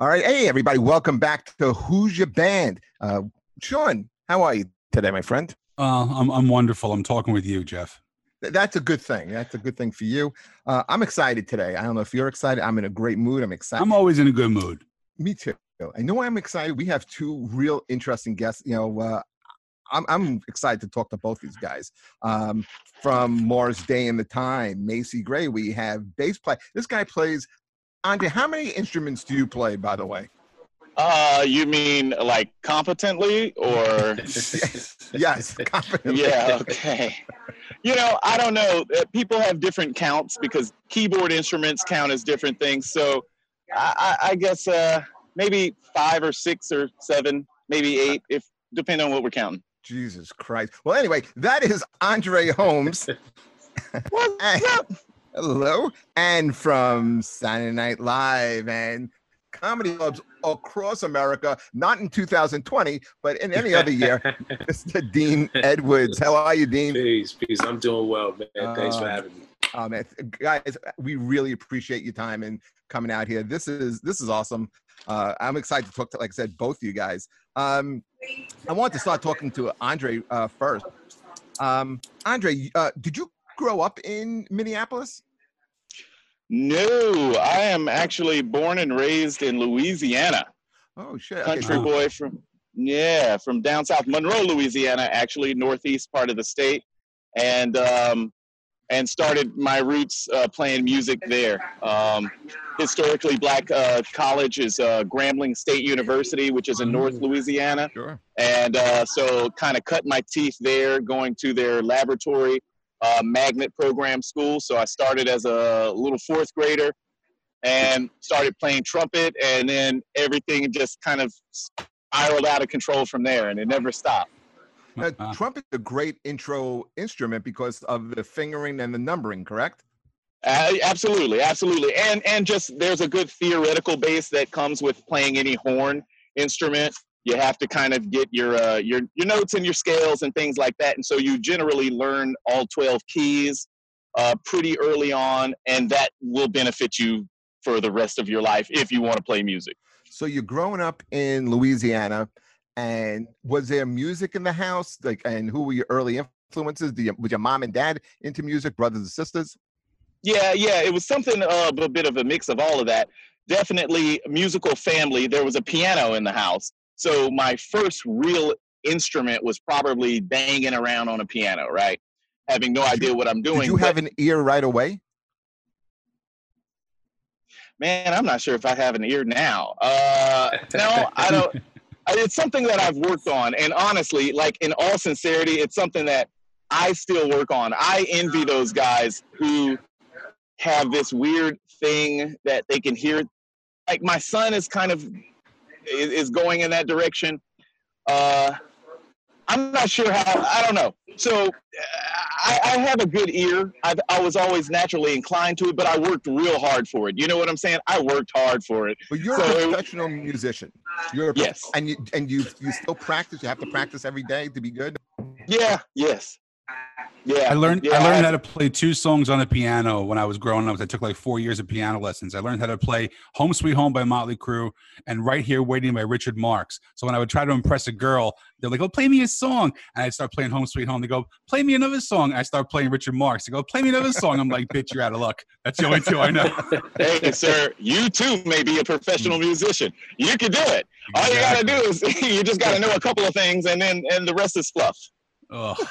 All right. Hey, everybody. Welcome back to Who's Your Band? Uh, Sean, how are you today, my friend? Uh, I'm, I'm wonderful. I'm talking with you, Jeff. Th- That's a good thing. That's a good thing for you. Uh, I'm excited today. I don't know if you're excited. I'm in a great mood. I'm excited. I'm always in a good mood. Me too. I know I'm excited. We have two real interesting guests. You know, uh, I'm, I'm excited to talk to both these guys. Um, from Morris Day and the Time, Macy Gray, we have bass play. This guy plays. Andre, how many instruments do you play, by the way? Uh, you mean like competently or? Yes, confidently. yeah, okay. You know, I don't know. Uh, People have different counts because keyboard instruments count as different things. So I, I I guess uh, maybe five or six or seven, maybe eight, if depending on what we're counting. Jesus Christ. Well, anyway, that is Andre Holmes. What's up? Hello. And from Saturday Night Live and comedy clubs across America, not in 2020, but in any other year, Mr. Dean Edwards. How are you, Dean? Peace, peace. I'm doing well, man. Thanks for Uh, having me. Um, guys, we really appreciate your time and coming out here. This is this is awesome. Uh, I'm excited to talk to, like I said, both of you guys. Um, I want to start talking to Andre uh, first. Um, Andre, uh, did you grow up in Minneapolis? No, I am actually born and raised in Louisiana. Oh shit! Country so- boy from yeah from down south monroe louisiana actually northeast part of the state and um and started my roots uh, playing music there um historically black uh, college is uh, grambling state university which is in north louisiana Sure. and uh, so kind of cut my teeth there going to their laboratory uh, magnet program school. So i started as a little fourth grader and started playing trumpet and then everything just kind of spiraled out of control from there and it never stopped. Now, Uh, trumpet is a great intro instrument because of the fingering and the numbering, correct? uh, absolutely absolutely. And and just there's a good theoretical base that comes with playing any horn instrument you have to kind of get your uh, your your notes and your scales and things like that and so you generally learn all 12 keys uh, pretty early on and that will benefit you for the rest of your life if you want to play music So you're growing up in Louisiana, and was there music in the house? Like, and who were your early influences? Do you, was your mom and dad into music, brothers and sisters? Yeah, yeah, it was something of a bit of a mix of all of that. Definitely musical family. There was a piano in the house. So my first real instrument was probably banging around on a piano, right? Having no Did idea what I'm doing. Did you but, have an ear right away? man, I'm not sure if I have an ear now. Uh, no, I don't. It's something that I've worked on, and honestly, like in all sincerity, it's something that I still work on. I envy those guys who have this weird thing that they can hear. Like my son is kind of is, is going in that direction. Uh, I'm not sure how. I don't know. So I, I have a good ear. I, I was always naturally inclined to it, but I worked real hard for it. You know what I'm saying? I worked hard for it. But you're So a it- professional musician. You're a, Yes. and you and you you still practice. You have to practice every day to be good. Yeah. Yes. Yeah. I learned Yeah, I learned I- how to play two songs on the piano when I was growing up. I took like four years of piano lessons. I learned how to play "Home Sweet Home" by Motley Crue and "Right Here Waiting" by Richard Marx. So when I would try to impress a girl, they're like, "Oh, play me a song," and I'd start playing "Home Sweet Home." They go, "Play me another song." I start playing Richard Marx. They go, "Play me another song." I'm like, "Bitch, you're out of luck." That's the only two I know. hey, sir, you too may be a professional musician. You can do it. All you gotta do is you just gotta know a couple of things, and then and the rest is fluff. Ugh.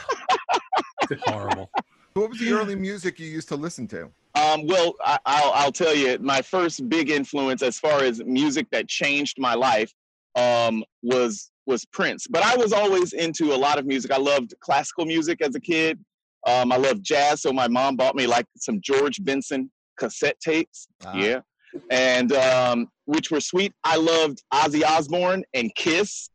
Horrible. What was the early music you used to listen to? Um, well, I, I'll I'll tell you, my first big influence as far as music that changed my life um, was was Prince. But I was always into a lot of music. I loved classical music as a kid. Um, I loved jazz, so my mom bought me like some George Benson cassette tapes. Ah. Yeah, and um, which were sweet. I loved Ozzy Osbourne and Kiss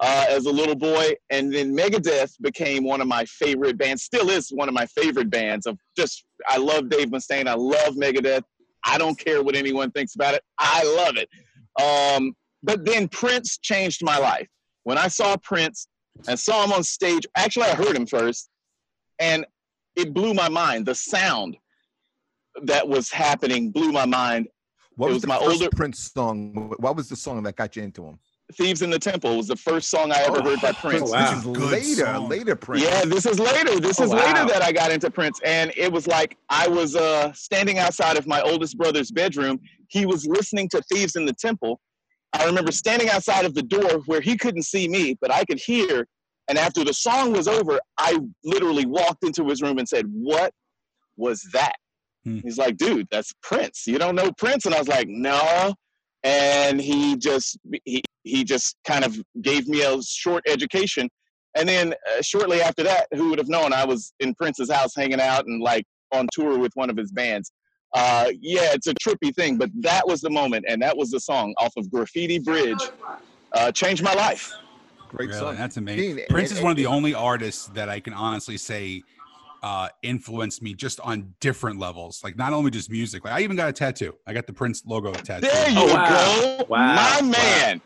uh, as a little boy, and then Megadeth became one of my favorite bands. Still is one of my favorite bands. Of just, I love Dave Mustaine. I love Megadeth. I don't care what anyone thinks about it. I love it. Um, but then Prince changed my life. When I saw Prince and saw him on stage, actually I heard him first, and it blew my mind. The sound that was happening blew my mind. What It was, was the my first older- Prince song? What was the song that got you into him? Thieves in the Temple was the first song I ever Oh, heard by Prince. wow. This is Good later, song. later Prince. Yeah, this is later. This Oh, is wow. later that I got into Prince, and it was like I was uh, standing outside of my oldest brother's bedroom. He was listening to Thieves in the Temple. I remember standing outside of the door where he couldn't see me, but I could hear. And after the song was over, I literally walked into his room and said, "What was that?" Hmm. He's like, "Dude, that's Prince. You don't know Prince?" And I was like, "No." And he just he he just kind of gave me a short education and then uh, shortly after that, who would have known I was in Prince's house hanging out and like on tour with one of his bands. Uh, yeah, it's a trippy thing, but that was the moment, and that was the song off of Graffiti Bridge. Uh, changed my life. Great Really, song. that's amazing. Dean, Prince and- is one of the only artists that I can honestly say uh, influenced me just on different levels. Like not only just music. Like I even got a tattoo. I got the Prince logo tattoo. There you Oh, wow. go, Wow. my Wow. man.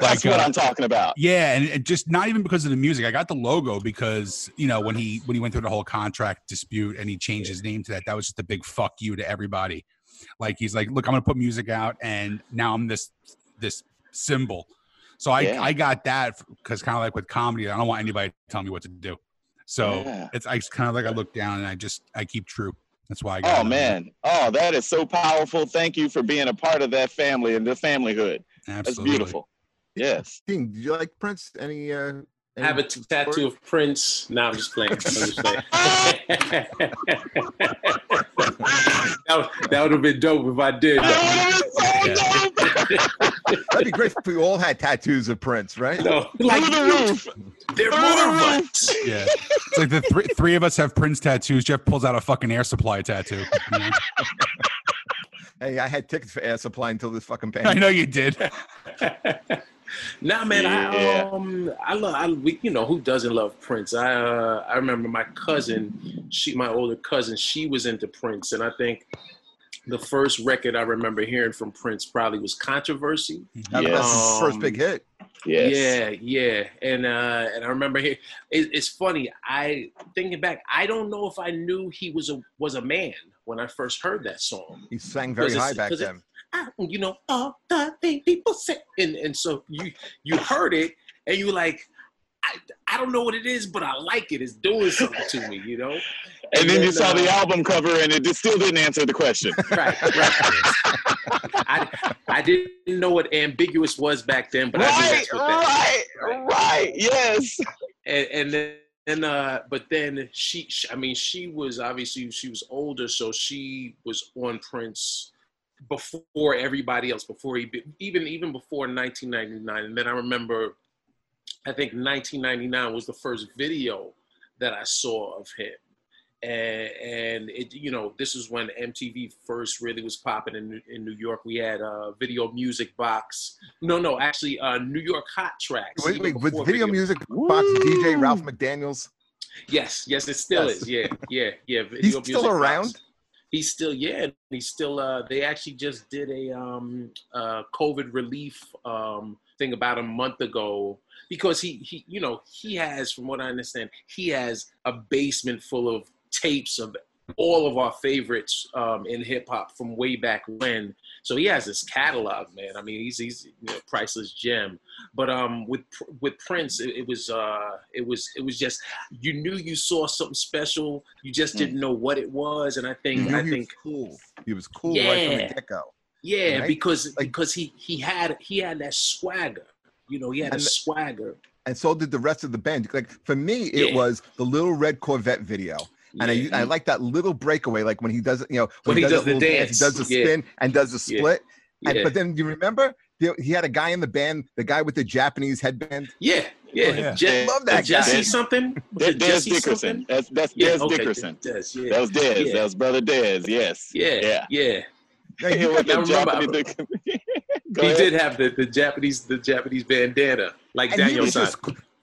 That's Like, what uh, I'm talking about. Yeah, and it just not even because of the music. I got the logo because you know when he when he went through the whole contract dispute and he changed his name to that. That was just a big fuck you to everybody. Like he's like, look, I'm gonna put music out, and now I'm this this symbol. So I Yeah. I got that because kind of like with comedy, I don't want anybody to tell me what to do. So Yeah. it's I kind of like I look down and I just I keep true. That's why I got. Oh man, oh that is so powerful. Thank you for being a part of that family and the familyhood. Absolutely. That's beautiful. Yes. Dean, do you like Prince? Any? Uh, I have a tattoo of Prince. No, I'm just playing. I'm just playing. that, would- that would have been dope if I did. That'd be great if we all had tattoos of Prince, right? no, Through like the roof. there Through more the roof. Yeah, it's like the three three of us have Prince tattoos. Jeff pulls out a fucking air supply tattoo. you know? Hey, I had tickets for Air Supply until this fucking pain. I know you did. nah, man, I um, I love, I, we, you know, who doesn't love Prince? I, uh, I remember my cousin, she, my older cousin, she was into Prince, and I think the first record I remember hearing from Prince probably was Controversy. That- That's his first big hit. Yes. Yeah, yeah, and uh, and I remember he. It, it's funny. I thinking back, I don't know if I knew he was a was a man when I first heard that song. He sang very high back because it- then. Ah, you know, all the things people say, and and so you you heard it, and you like, I I don't know what it is, but I like it. It's doing something to me, you know. And then you saw the uh, album cover and it still didn't answer the question. Right, right. I, I didn't know what ambiguous was back then, but I knew right, that's what that right, right. Yes. and, and then and uh but then she, she i mean she was obviously she was older so she was on prince before everybody else before he even even before 1999 and then i remember i think 1999 was the first video that i saw of him and, and it you know this is when mtv first really was popping in, New- in new york we had a video music box no no actually uh new york hot tracks Wait, wait, with before video music box DJ Ralph McDaniels. Yes, yes, it still Yes. is. Yeah, yeah, yeah. He's still music around. box. He's still, yeah. He's still. Uh, they actually just did a um, uh, COVID relief um, thing about a month ago because he, he, you know, he has, from what I understand, he has a basement full of tapes of all of our favorites um, in hip hop from way back when. So he has this catalog, man. I mean, he's he's you know, priceless gem. But um, with with Prince, it, it was uh, it was it was just you knew you saw something special. You just Mm. didn't know what it was, and I think I he was think cool. He was cool right from the Yeah. get go. yeah, Right? because Like- because he he had he had that swagger. You know, he had a swagger. And so did the rest of the band. Like for me, it Yeah. was the little red Corvette video. And Yeah. I, I like that little breakaway, like when he does, you know, When he does that the little dance, he does the yeah. spin and does the Yeah. split. And, yeah. But then you remember there- he had a guy in the band, the guy with the Japanese headband. yeah, yeah, Oh, yeah. Je- Love that Jesse guy. something. Was Dez, it Jesse Dickerson. something? That's that's Yeah, Dez okay, Dickerson. Dez, yeah. That was Dez. Yeah. That was brother Dez. Yes. yeah, Yeah. yeah. Yeah, you With got the I remember- Japanese- he ahead. did have the, the Japanese the Japanese bandana like and he Daniel was just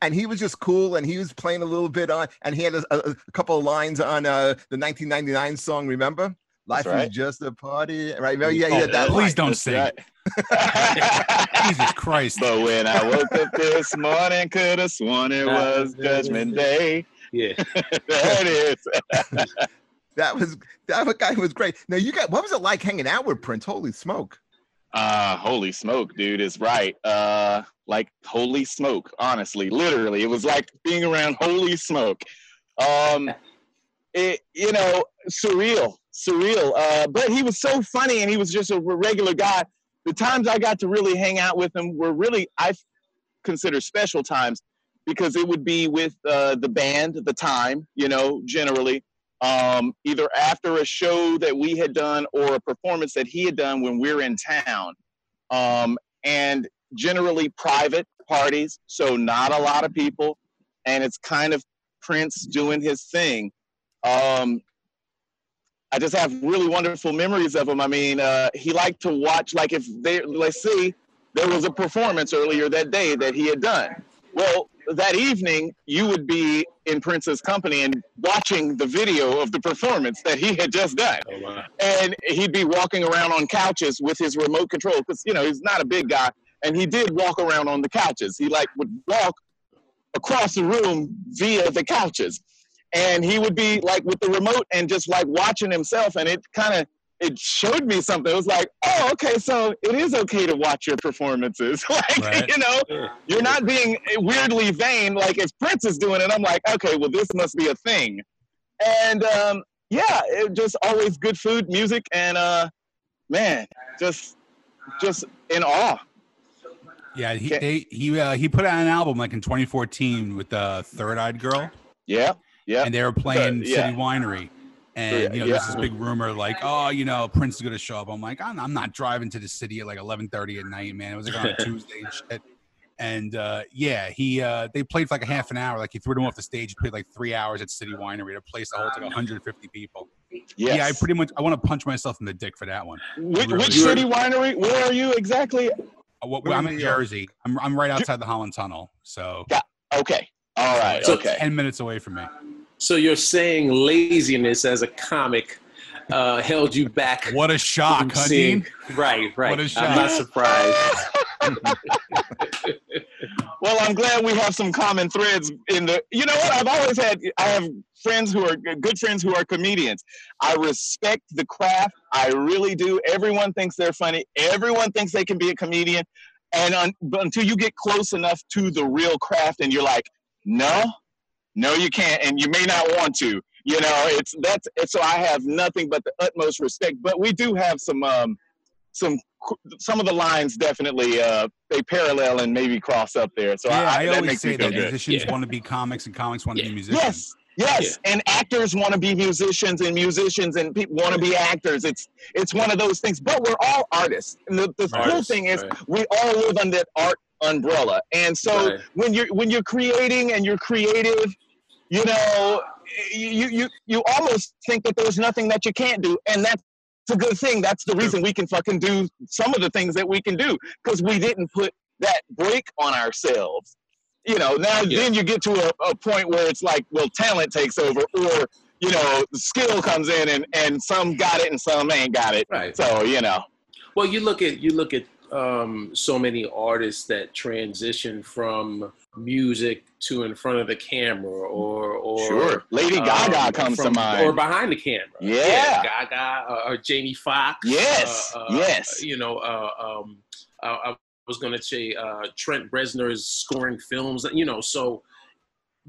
and he was just cool and he was playing a little bit on and he had a, a, a couple of lines on uh the 1999 song remember life right. is just a party right remember? yeah Oh, yeah that please line. don't That's sing. right. Jesus Christ. but when I woke up this morning, could have sworn it was Judgment Day. Yeah, there it is. that was that guy was great now you got what was it like hanging out with prince holy smoke Uh, holy smoke, dude, is right. Uh, like holy smoke, honestly, literally, it was like being around holy smoke. Um, it, you know, surreal, surreal. Uh, but he was so funny, and he was just a regular guy. The times I got to really hang out with him were really I consider special times because it would be with uh, the band, the time, you know, generally um, either after a show that we had done or a performance that he had done when we are in town. Um, and generally private parties, so not a lot of people. And it's kind of Prince doing his thing. Um, I just have really wonderful memories of him. I mean, uh, he liked to watch, like if they, let's see, there was a performance earlier that day that he had done. Well, that evening you would be in Prince's company and watching the video of the performance that he had just done. Oh, wow. And he'd be walking around on couches with his remote control because you know he's not a big guy, and he did walk around on the couches. He like would walk across the room via the couches, and he would be like with the remote and just like watching himself, and it kind of it showed me something. It was like, oh, okay, so it is okay to watch your performances. like, right. you know, you're not being weirdly vain. Like if Prince is doing it, I'm like, okay, well, this must be a thing. And um, yeah, it just always good food, music, and uh, man, just just in awe. Yeah, he they, he uh, he put out an album like in 2014 with the uh, Third Eyed Girl. Yeah, yeah. And they were playing uh, yeah. City Winery and you know, yeah. there's this big rumor like, oh, you know, Prince is gonna show up. I'm like, I'm, I'm not driving to the city at like 11:30 at night, man. It was like on a Tuesday and shit. And uh, yeah, he uh, they played for like a half an hour. Like he threw them off the stage. He played like three hours at City Winery. A place that holds like 150 people. Yes. Yeah, I pretty much I want to punch myself in the dick for that one. Which, really. which City Winery? Where are you exactly? Uh, I'm in Jersey. I'm I'm right outside the Holland Tunnel. So yeah. Okay. All right. So okay. Ten minutes away from me. So you're saying laziness as a comic uh, held you back? What a shock, huh, Right, right. What a shock. I'm not surprised. well, I'm glad we have some common threads in the. You know what? I've always had. I have friends who are good friends who are comedians. I respect the craft. I really do. Everyone thinks they're funny. Everyone thinks they can be a comedian. And un, until you get close enough to the real craft, and you're like, no, no, you can't, and you may not want to. You know, it's that's it's, so I have nothing but the utmost respect. But we do have some um, some some of the lines definitely uh, they parallel and maybe cross up there. So yeah, I, I always say that musicians yeah. want to be comics and comics want yeah. to be musicians. Yes. Yes, yeah. and actors want to be musicians, and musicians and people want to be actors. It's it's one of those things. But we're all artists. And the, the cool thing is, right. we all live under that art umbrella. And so right. when you're when you're creating and you're creative, you know, you you you almost think that there's nothing that you can't do, and that's a good thing. That's the reason we can fucking do some of the things that we can do because we didn't put that break on ourselves. You know, now yeah. then you get to a, a point where it's like, well, talent takes over, or you know, skill comes in, and and some got it and some ain't got it. Right. So you know. Well, you look at you look at um, so many artists that transition from music to in front of the camera or or sure. Lady um, Gaga comes from, to mind or behind the camera. Yeah, yeah Gaga uh, or Jamie Foxx. Yes, uh, uh, yes. You know, uh, um, I was going to say uh, Trent Reznor is scoring films. You know, so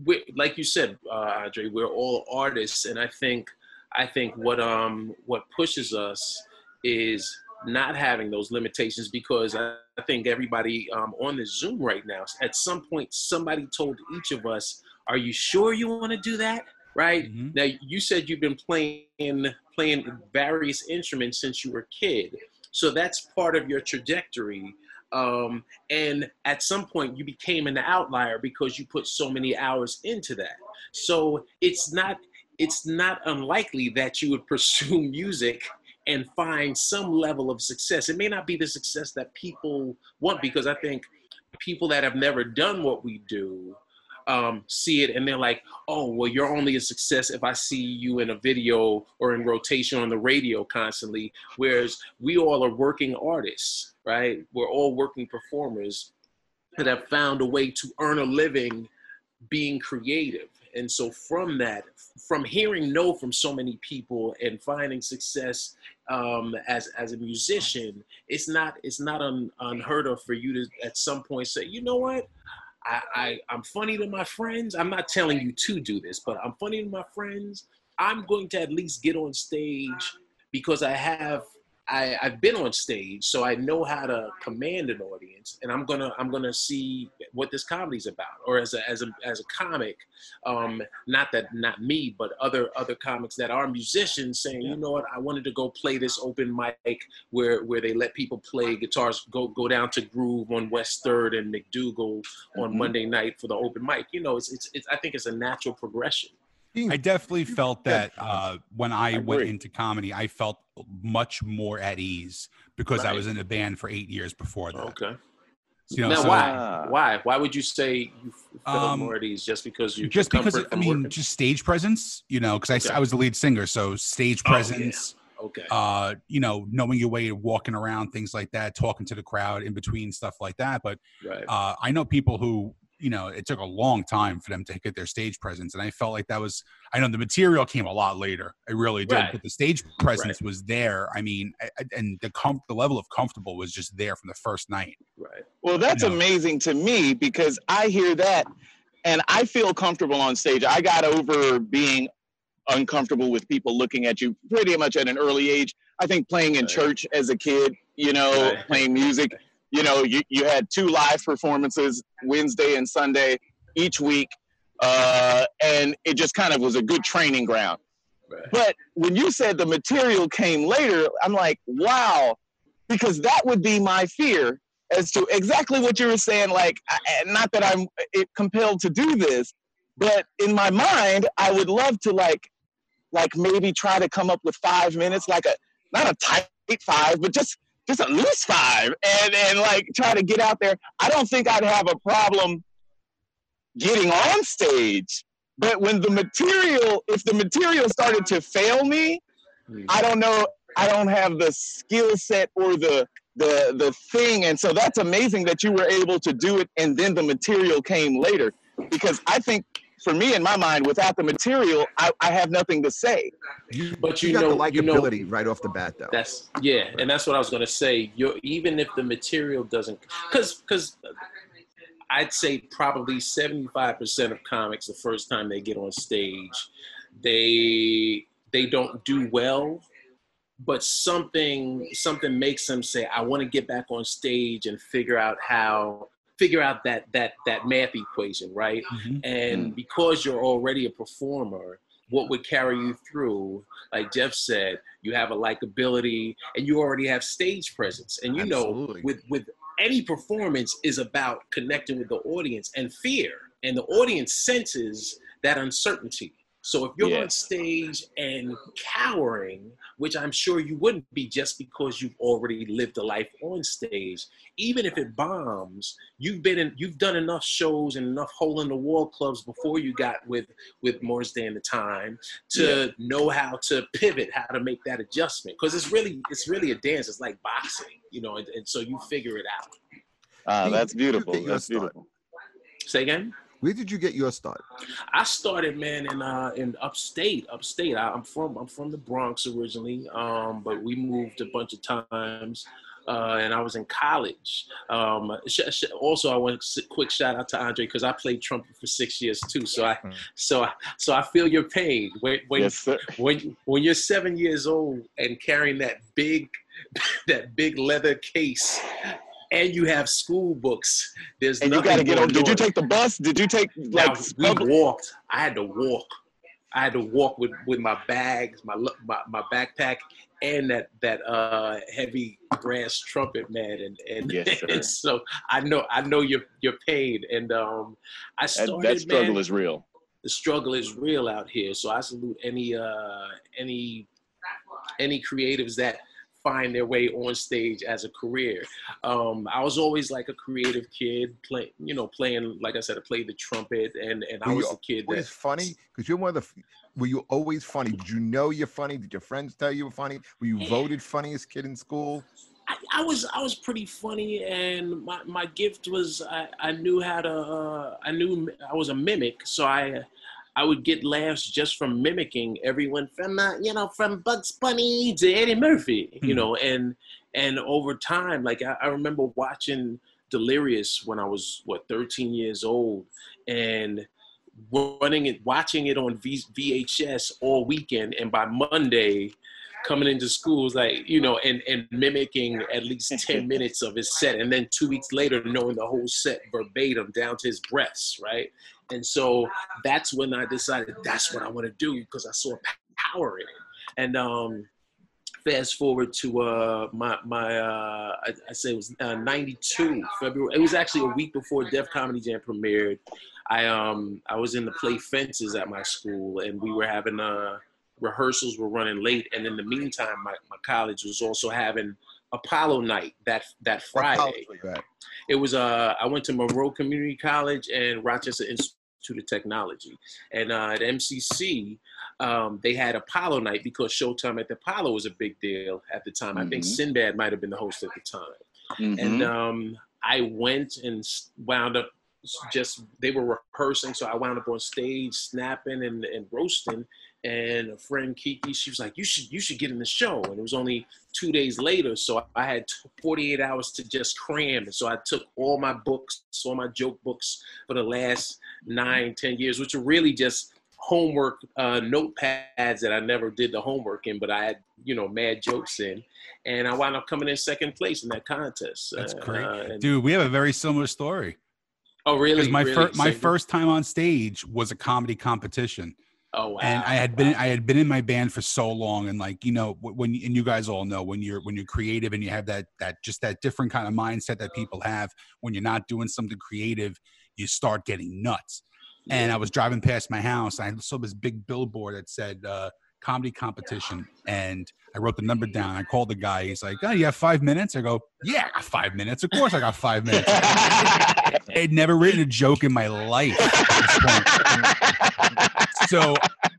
we, like you said, uh, Andre, we're all artists, and I think I think what um what pushes us is not having those limitations because I, I think everybody um, on the Zoom right now, at some point, somebody told each of us, "Are you sure you want to do that?" Right mm-hmm. now, you said you've been playing playing various instruments since you were a kid, so that's part of your trajectory. Um, and at some point, you became an outlier because you put so many hours into that. So it's not it's not unlikely that you would pursue music and find some level of success. It may not be the success that people want because I think people that have never done what we do um, see it and they're like, oh, well, you're only a success if I see you in a video or in rotation on the radio constantly. Whereas we all are working artists, right? We're all working performers that have found a way to earn a living being creative. and so from that from hearing no from so many people and finding success um, as as a musician it's not it's not un, unheard of for you to at some point say you know what? I, I i'm funny to my friends. I'm not telling you to do this but i'm funny to my friends. I'm going to at least get on stage because i have I, I've been on stage, so I know how to command an audience, and I'm gonna I'm gonna see what this comedy's about. Or as a as a as a comic, um, not that not me, but other other comics that are musicians saying, you know what, I wanted to go play this open mic where where they let people play guitars, go go down to Groove on West Third and MacDougal on Mhm. Monday night for the open mic. You know, it's it's, it's I think it's a natural progression. I definitely felt that uh, when I, I went into comedy, I felt much more at ease because I was in a band for eight years before that. Okay. You know, now, so- why? Ah. Why? Why would you say you felt Um, more at ease just because you just because I mean, working? just stage presence. You know, because I, Okay. I was the lead singer, so stage Oh, yeah. presence. okay. uh, you know, knowing your way, to walking around, things like that, talking to the crowd in between stuff like that. But right. uh, I know people who, you know, it took a long time for them to get their stage presence, and I felt like that was. I know the material came a lot later. I really did, Right. but the stage presence was there. I mean, I- I- and the com- the level of comfortable was just there from the first night. Right. Well, that's No. amazing to me because I hear that and I feel comfortable on stage. I got over being uncomfortable with people looking at you pretty much at an early age. I think playing in Right. church as a kid, you know, Right. playing music, you know, you, you had two live performances Wednesday and Sunday each week. Uh, and it just kind of was a good training ground. But when you said the material came later, I'm like, wow, because that would be my fear as to exactly what you were saying. Like, I- not that I'm compelled to do this, but in my mind, I would love to like, like maybe try to come up with five minutes, like a not a tight five, but just just at least five, and and like try to get out there. I don't think I'd have a problem getting on stage. But when the material, if the material started to fail me, Hmm. I don't know. I don't have the skill set or the the the thing, and so that's amazing that you were able to do it, and then the material came later. Because I think, for me, in my mind, without the material, I, I have nothing to say. You, But you you know- the you know- likability right off the bat, though. That's yeah, and that's what I was gonna say. You even if the material doesn't, because because I'd say probably seventy five percent of comics the first time they get on stage, they they don't do well, but something something makes them say, I want to get back on stage and figure out how figure out that that that math equation, right? Mm-hmm. And mm. because you're already a performer, what would carry you through, like Jeff said, you have a likability and you already have stage presence. And you Absolutely. know, with with any performance is about connecting with the audience and fear. And the audience senses that uncertainty. So if you're Yeah. on stage and cowering, which I'm sure you wouldn't be just because you've already lived a life on stage, even if it bombs, you've been in, you've done enough shows and enough hole in the wall clubs before you got with with Morris Day and the Time to know how to pivot, how to make that adjustment. Because it's really it's really a dance. It's like boxing, you know, and, and so you figure it out. Ah, that's where did you beautiful. That's beautiful. Say again. Where did you get your start? I started, man, in uh, in upstate. Upstate. I, I'm from I'm from the Bronx originally, um, but we moved a bunch of times. Uh, and I was in college. Um, sh- sh- also, I want a quick shout out to Andre because I played trumpet for six years too. So I, Mm. so I, so I feel your pain when when Yes, sir. when when you're seven years old and carrying that big that big leather case and you have school books there's And you nothing got to get on. Did you take the bus? Did you take now, like we public? walked i had to walk i had to walk with with my bags my my, my backpack and that that uh heavy brass trumpet man and and, Yes, and so i know i know your your pain and um i That, started that struggle man, is real. the struggle is real out here. So I salute any uh any any creatives that find their way on stage as a career. Um, I was always like a creative kid, play you know playing like I said, I played the trumpet, and and I Were was you the kid Always that funny because you're one of the. Were you always funny? Did you know you're funny? Did your friends tell you were funny? Were you voted funniest kid in school? I, I was I was pretty funny, and my, my gift was I, I knew how to uh, I knew I was a mimic, so I I would get laughs just from mimicking everyone from uh, you know from Bugs Bunny to Eddie Murphy, you Hmm. know, and and over time, like I, I remember watching Delirious when I was what 13 years old, and running it, watching it on v, VHS all weekend, and by Monday. Coming into school was like, you know, and, and mimicking at least 10 minutes of his set. And then two weeks later, knowing the whole set verbatim down to his breaths, right? And so that's when I decided that's what I want to do because I saw power in it. And um, fast forward to uh, my my uh, I, I say it was uh, '92 February. It was actually a week before Def Comedy Jam premiered. I um I was in the play Fences at my school, and we were having uh rehearsals were running late, and in the meantime, my, my college was also having Apollo night that that Friday. you at? It was uh I went to Monroe Community College and Rochester Institute of Technology, and uh, at MCC um, they had Apollo night because Showtime at the Apollo was a big deal at the time. I think Mhm. Sinbad might have been the host at the time, Mhm. and um, I went and wound up just they were rehearsing, so I wound up on stage snapping and, and roasting. And a friend Kiki, she was like, "You should you should get in the show." And it was only two days later, so I had 48 hours to just cram. And so I took all my books, all my joke books for the last nine, ten years, which are really just homework uh, notepads that I never did the homework in, but I had you know mad jokes in, and I wound up coming in second place in that contest. That's Uh, great. uh, Dude, we have a very similar story. oh, really? Because my really? fir- my first time on stage was a comedy competition. Oh wow! and I had been wow. I had been in my band for so long, and like you know when and you guys all know when you're when you're creative and you have that that just that different kind of mindset that people have when you're not doing something creative, you start getting nuts. And I was driving past my house, I saw this big billboard that said uh, comedy competition, and I wrote the number down. I called the guy. He's like, "Oh, you have five minutes?" I go, "Yeah, I got five minutes. Of course, I got five minutes." I had never written a joke in my life at this point so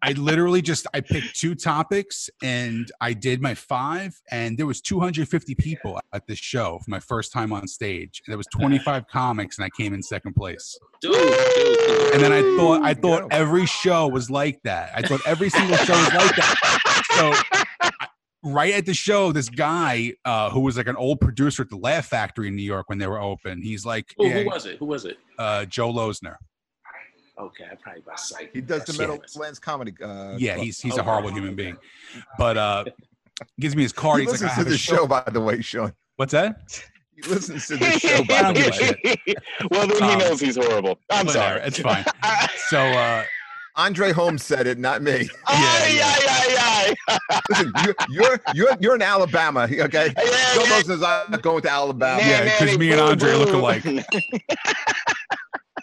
I literally just I picked two topics and I did my five, and there was 250 people at this show for my first time on stage, and there was 25 comics, and I came in second place. dude, dude, dude. And then I thought I thought every show was like that. I thought every single show was like that. So. Right at the show, this guy uh, who was like an old producer at the Laugh Factory in New York when they were open, he's like, Who, yeah, who was it? Who was it? uh, Joe Losner. Okay, I probably by sight. He does the Yeah. Meadow Lands Comedy. Uh, yeah, Club. he's he's Okay. a horrible human being, but uh, gives me his card. He He's like, I listens to have a the show. show, by the way, Sean. What's that? He listens to the show. By the way. well, then he Um, knows he's horrible. I'm Whatever, sorry. it's fine. So uh, Andre Holmes said it, not me. Ay, yeah. ay, ay, Listen, you, you're you're you're in Alabama, okay? ay. Joe Yeah, Moses is not going to Alabama. Yeah, Nanny, 'cause me and boo, Andre look alike.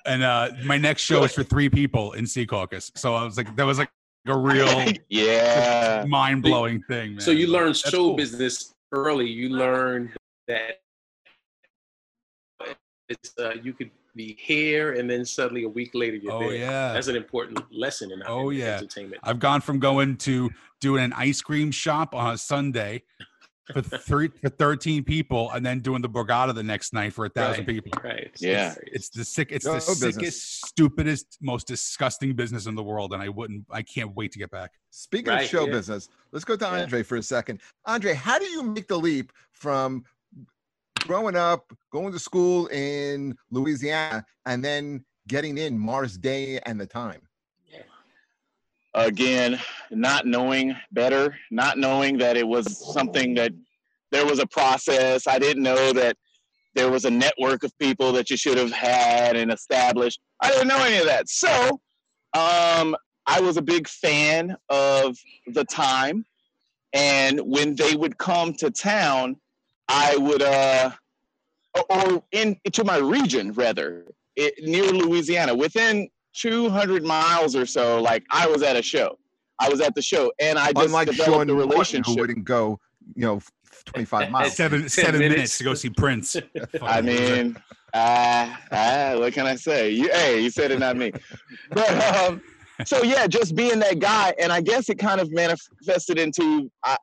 and uh, my next show is for three people in Secaucus. So I was like, that was like a real yeah. mind blowing thing. Man. So you learn That's show cool. business early. You learn that it's uh, you could be here, and then suddenly a week later you're Oh there. yeah. That's an important lesson in, Oh, in yeah. entertainment. I've gone from going to doing an ice cream shop on a Sunday for three for 13 people and then doing the Borgata the next night for a thousand Right. people. Right. Yeah. it's- It's the sick. It's Show the business. sickest, stupidest, most disgusting business in the world, and I wouldn't. I can't wait to get back. Speaking of show yeah. business, let's go to Yeah. Andre for a second. Andre, how do you make the leap from growing up, going to school in Louisiana, and then getting in Morris Day and the Time? Again, not knowing better, not knowing that it was something that there was a process. I didn't know that there was a network of people that you should have had and established. I didn't know any of that. So um, I was a big fan of the time. And when they would come to town, I would, uh, or- in to my region rather, it, near Louisiana, within 200 miles or so, like I was at a show. I was at the show, and I just Unlike developed Sean a Morton, who wouldn't go, you know, 25 miles. Seven seven minutes. minutes. to go see Prince. I mean, ah, ah, what can I say? You, hey, you said it, not me. But um, so yeah, just being that guy, and I guess it kind of manifested into I,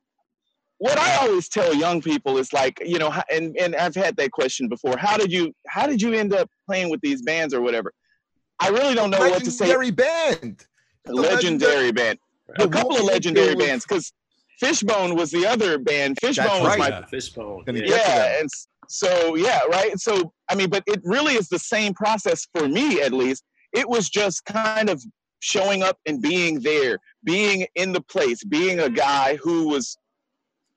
what I always tell young people is like, you know, and and I've had that question before. How did you how did you end up playing with these bands or whatever? I really don't know what to say. Legendary band. legendary band. A couple of legendary bands because Fishbone was the other band. Fishbone That's was right. my Yeah, Fishbone. Yeah. yeah, and so yeah, right. So I mean, but it really is the same process for me, at least. It was just kind of showing up and being there, being in the place, being a guy who was,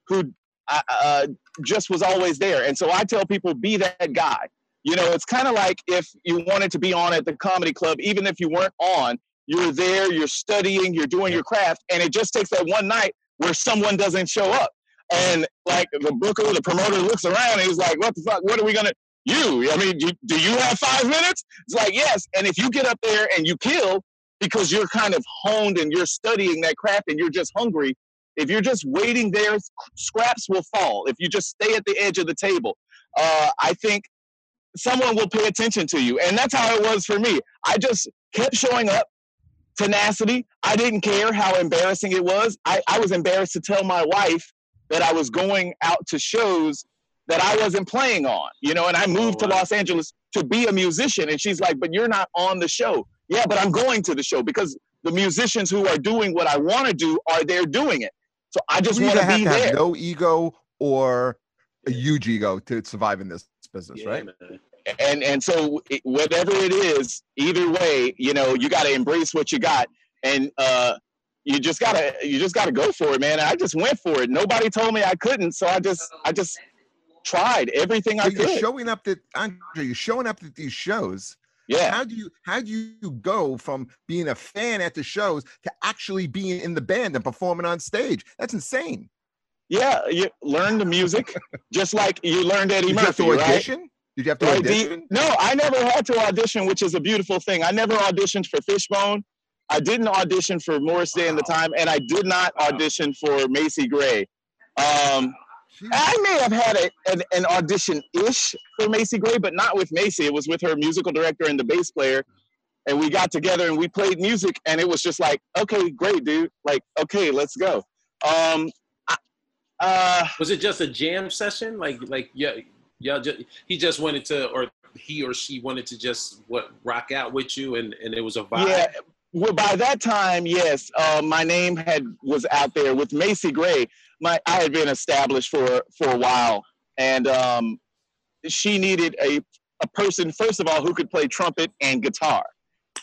who uh, uh, just was always there. And so I tell people, be that guy. You know, it's kind of like if you wanted to be on at the comedy club, even if you weren't on, you're there, you're studying, you're doing your craft, and it just takes that one night where someone doesn't show up. And like the booker, the promoter looks around and he's like, what the fuck? What are we gonna you? I mean, do, do you have five minutes? It's like, yes. And if you get up there and you kill because you're kind of honed and you're studying that craft and you're just hungry, if you're just waiting there, scraps will fall. If you just stay at the edge of the table, uh, I think someone will pay attention to you. And that's how it was for me. I just kept showing up, tenacity. I didn't care how embarrassing it was. I, I was embarrassed to tell my wife that I was going out to shows that I wasn't playing on, you know, and I oh, moved Oh, to. Los Angeles to be a musician. And she's like, but you're not on the show. Yeah, but I'm going to the show because the musicians who are doing what I want to do are there doing it. So I just want to have be to have there. no ego or a huge ego to survive in this business, Yeah, right? man. And and so whatever it is either way you know you got to embrace what you got and uh you just gotta you just gotta go for it man i just went for it nobody told me i couldn't so i just i just tried everything i So you're could showing up at Andre, you're showing up at these shows. yeah How do you how do you go from being a fan at the shows to actually being in the band and performing on stage? That's insane. yeah you learn the music just like you learned eddie Did murphy right audition? Did you have to Right, the- audition? no, I never had to audition, which is a beautiful thing. I never auditioned for Fishbone. I didn't audition for Morris Day in the Time, and I did not audition for Macy Gray. Um, I may have had a, an, an audition ish for Macy Gray, but not with Macy. It was with her musical director and the bass player. And we got together and we played music, and it was just like, okay, great, dude. Like, okay, let's go. Um, uh, Was it just a jam session? Like, like yeah, yeah. Just, he just wanted to, or he or she wanted to just what rock out with you, and and it was a vibe. Yeah. Well, by that time, yes, uh, my name had was out there with Macy Gray. My I had been established for for a while, and um, she needed a a person first of all who could play trumpet and guitar.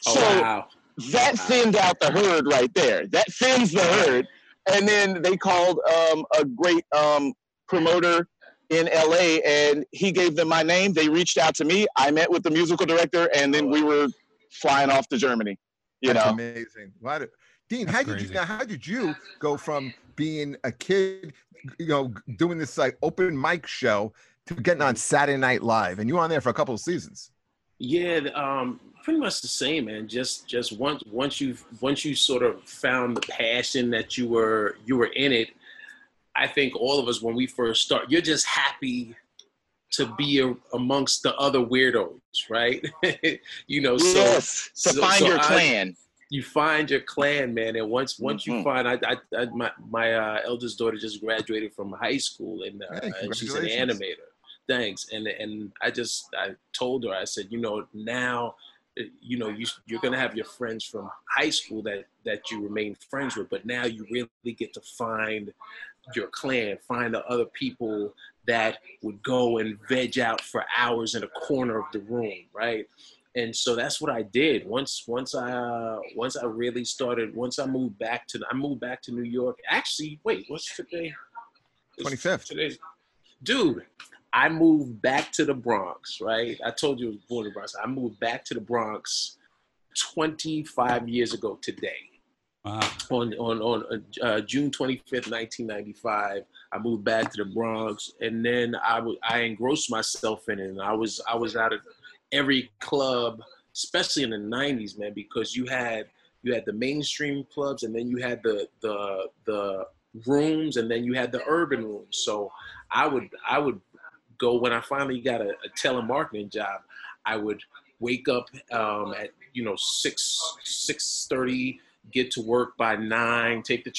Oh So wow. that thinned out the herd right there. That thins the herd. And then they called um, a great um, promoter in LA and he gave them my name. They reached out to me. I met with the musical director and then we were flying off to Germany. You That's know, amazing. Why do, Dean, That's how did you now how did you go from being a kid, you know, doing this like open mic show to getting on Saturday Night Live? And you were on there for a couple of seasons. Yeah, um, pretty much the same, man. Just just once once you once you sort of found the passion that you were you were in it, I think all of us when we first start, you're just happy to be a, amongst the other weirdos, right? you know, so yes, to so- find so your I- clan. you find your clan, man, and once once you Mhm. find, I, I, I my my uh, eldest daughter just graduated from high school, and, uh, Hey, and she's an animator. Thanks, and and I just I told her I said, you know, now, uh, you know, you you're gonna have your friends from high school that that you remain friends with, but now you really get to find your clan, find the other people that would go and veg out for hours in a corner of the room, right? and so that's what I did. Once once I uh, once I really started. Once I moved back to I moved back to New York. Actually, wait, what's today? 25th. Today's, dude. I moved back to the Bronx. Right. I told you I was born in the Bronx. I moved back to the Bronx 25 years ago today Wow. on on on uh, June 25th, 1995. I moved back to the Bronx, and then I w- I engrossed myself in it. And I was I was out of every club, especially in the 90s, man, because you had you had the mainstream clubs, and then you had the the the rooms, and then you had the urban rooms. So I would I would go when I finally got a, a telemarketing job. I would wake up um, at you know six six thirty get to work by nine, take the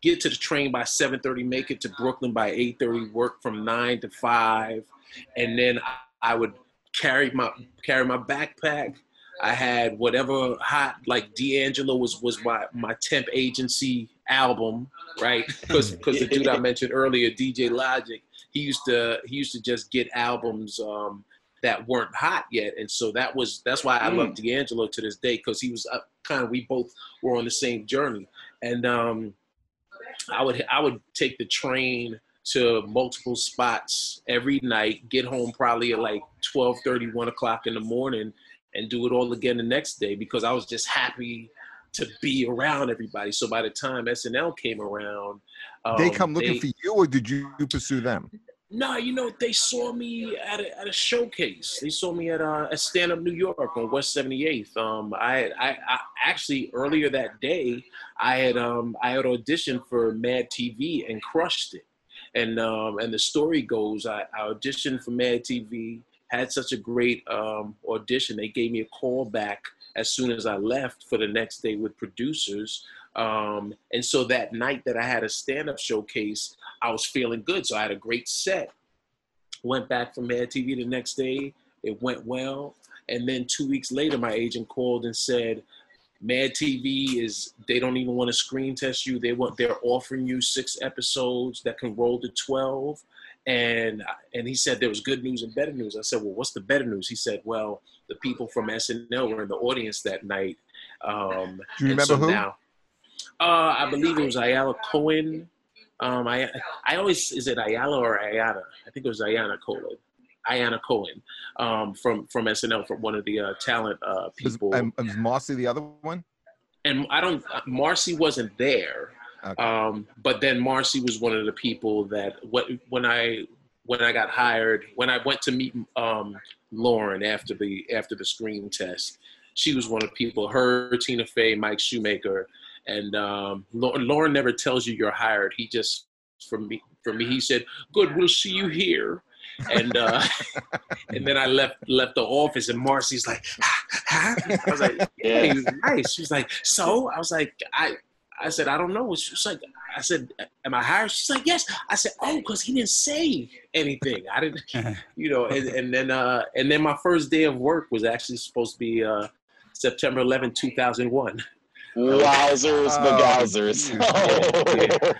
get to the train by seven thirty, make it to Brooklyn by eight thirty, work from nine to five, and then I, I would carry my carry my backpack I had whatever hot like D'Angelo was was my my temp agency album, right? Because because the dude I mentioned earlier, DJ Logic, he used to he used to just get albums um, that weren't hot yet, and so that was that's why I Mm. love D'Angelo to this day because he was uh, kind of we both were on the same journey, and um, I would I would take the train to multiple spots every night, get home probably at like 12, 30, 1 o'clock in the morning, and do it all again the next day because I was just happy to be around everybody. So by the time SNL came around, they um, come looking they- for you, or did you pursue them? No, you know, they saw me at a, at a showcase. They saw me at uh, at Stand Up New York on West 78th. Um, I, I, I actually earlier that day, I had um, I had auditioned for Mad TV and crushed it. And um, and the story goes, I, I auditioned for Mad TV, had such a great um, audition. They gave me a call back as soon as I left for the next day with producers. Um, and so that night that I had a stand up showcase, I was feeling good. So I had a great set. Went back from Mad TV the next day. It went well. And then two weeks later, my agent called and said, Mad TV is they don't even want to screen test you. They want they're offering you six episodes that can roll to twelve. And and he said there was good news and better news. I said, well, what's the better news? He said, well, the people from SNL were in the audience that night. Um, Do you remember so who? Now, uh, I believe it was Ayala Cohen. Um, I I always is it Ayala or Ayana? I think it was Ayana Cohen. Ayana Cohen um, from from SNL, from one of the uh, talent uh, Was, people. um, was Marcy the other one? and I don't. Marcy wasn't there, Okay. um, but then Marcy was one of the people that what when I when I got hired when I went to meet um, Lorne after the after the screen test, she was one of the people. Her, Tina Fey, Mike Shoemaker, and um, Lorne never tells you you're hired. He just for me for me he said, "Good, we'll see you here." and uh, and then I left left the office, and Marcy's like, huh? I was like, yeah, nice. She's like, so I was like, I I said, I don't know. She's like, I said, am I hired? She's like, yes. I said, oh, because he didn't say anything. I didn't, you know. And, and then uh, and then my first day of work was actually supposed to be uh, September 11, 2001. Wowzers, Oh, begouzers.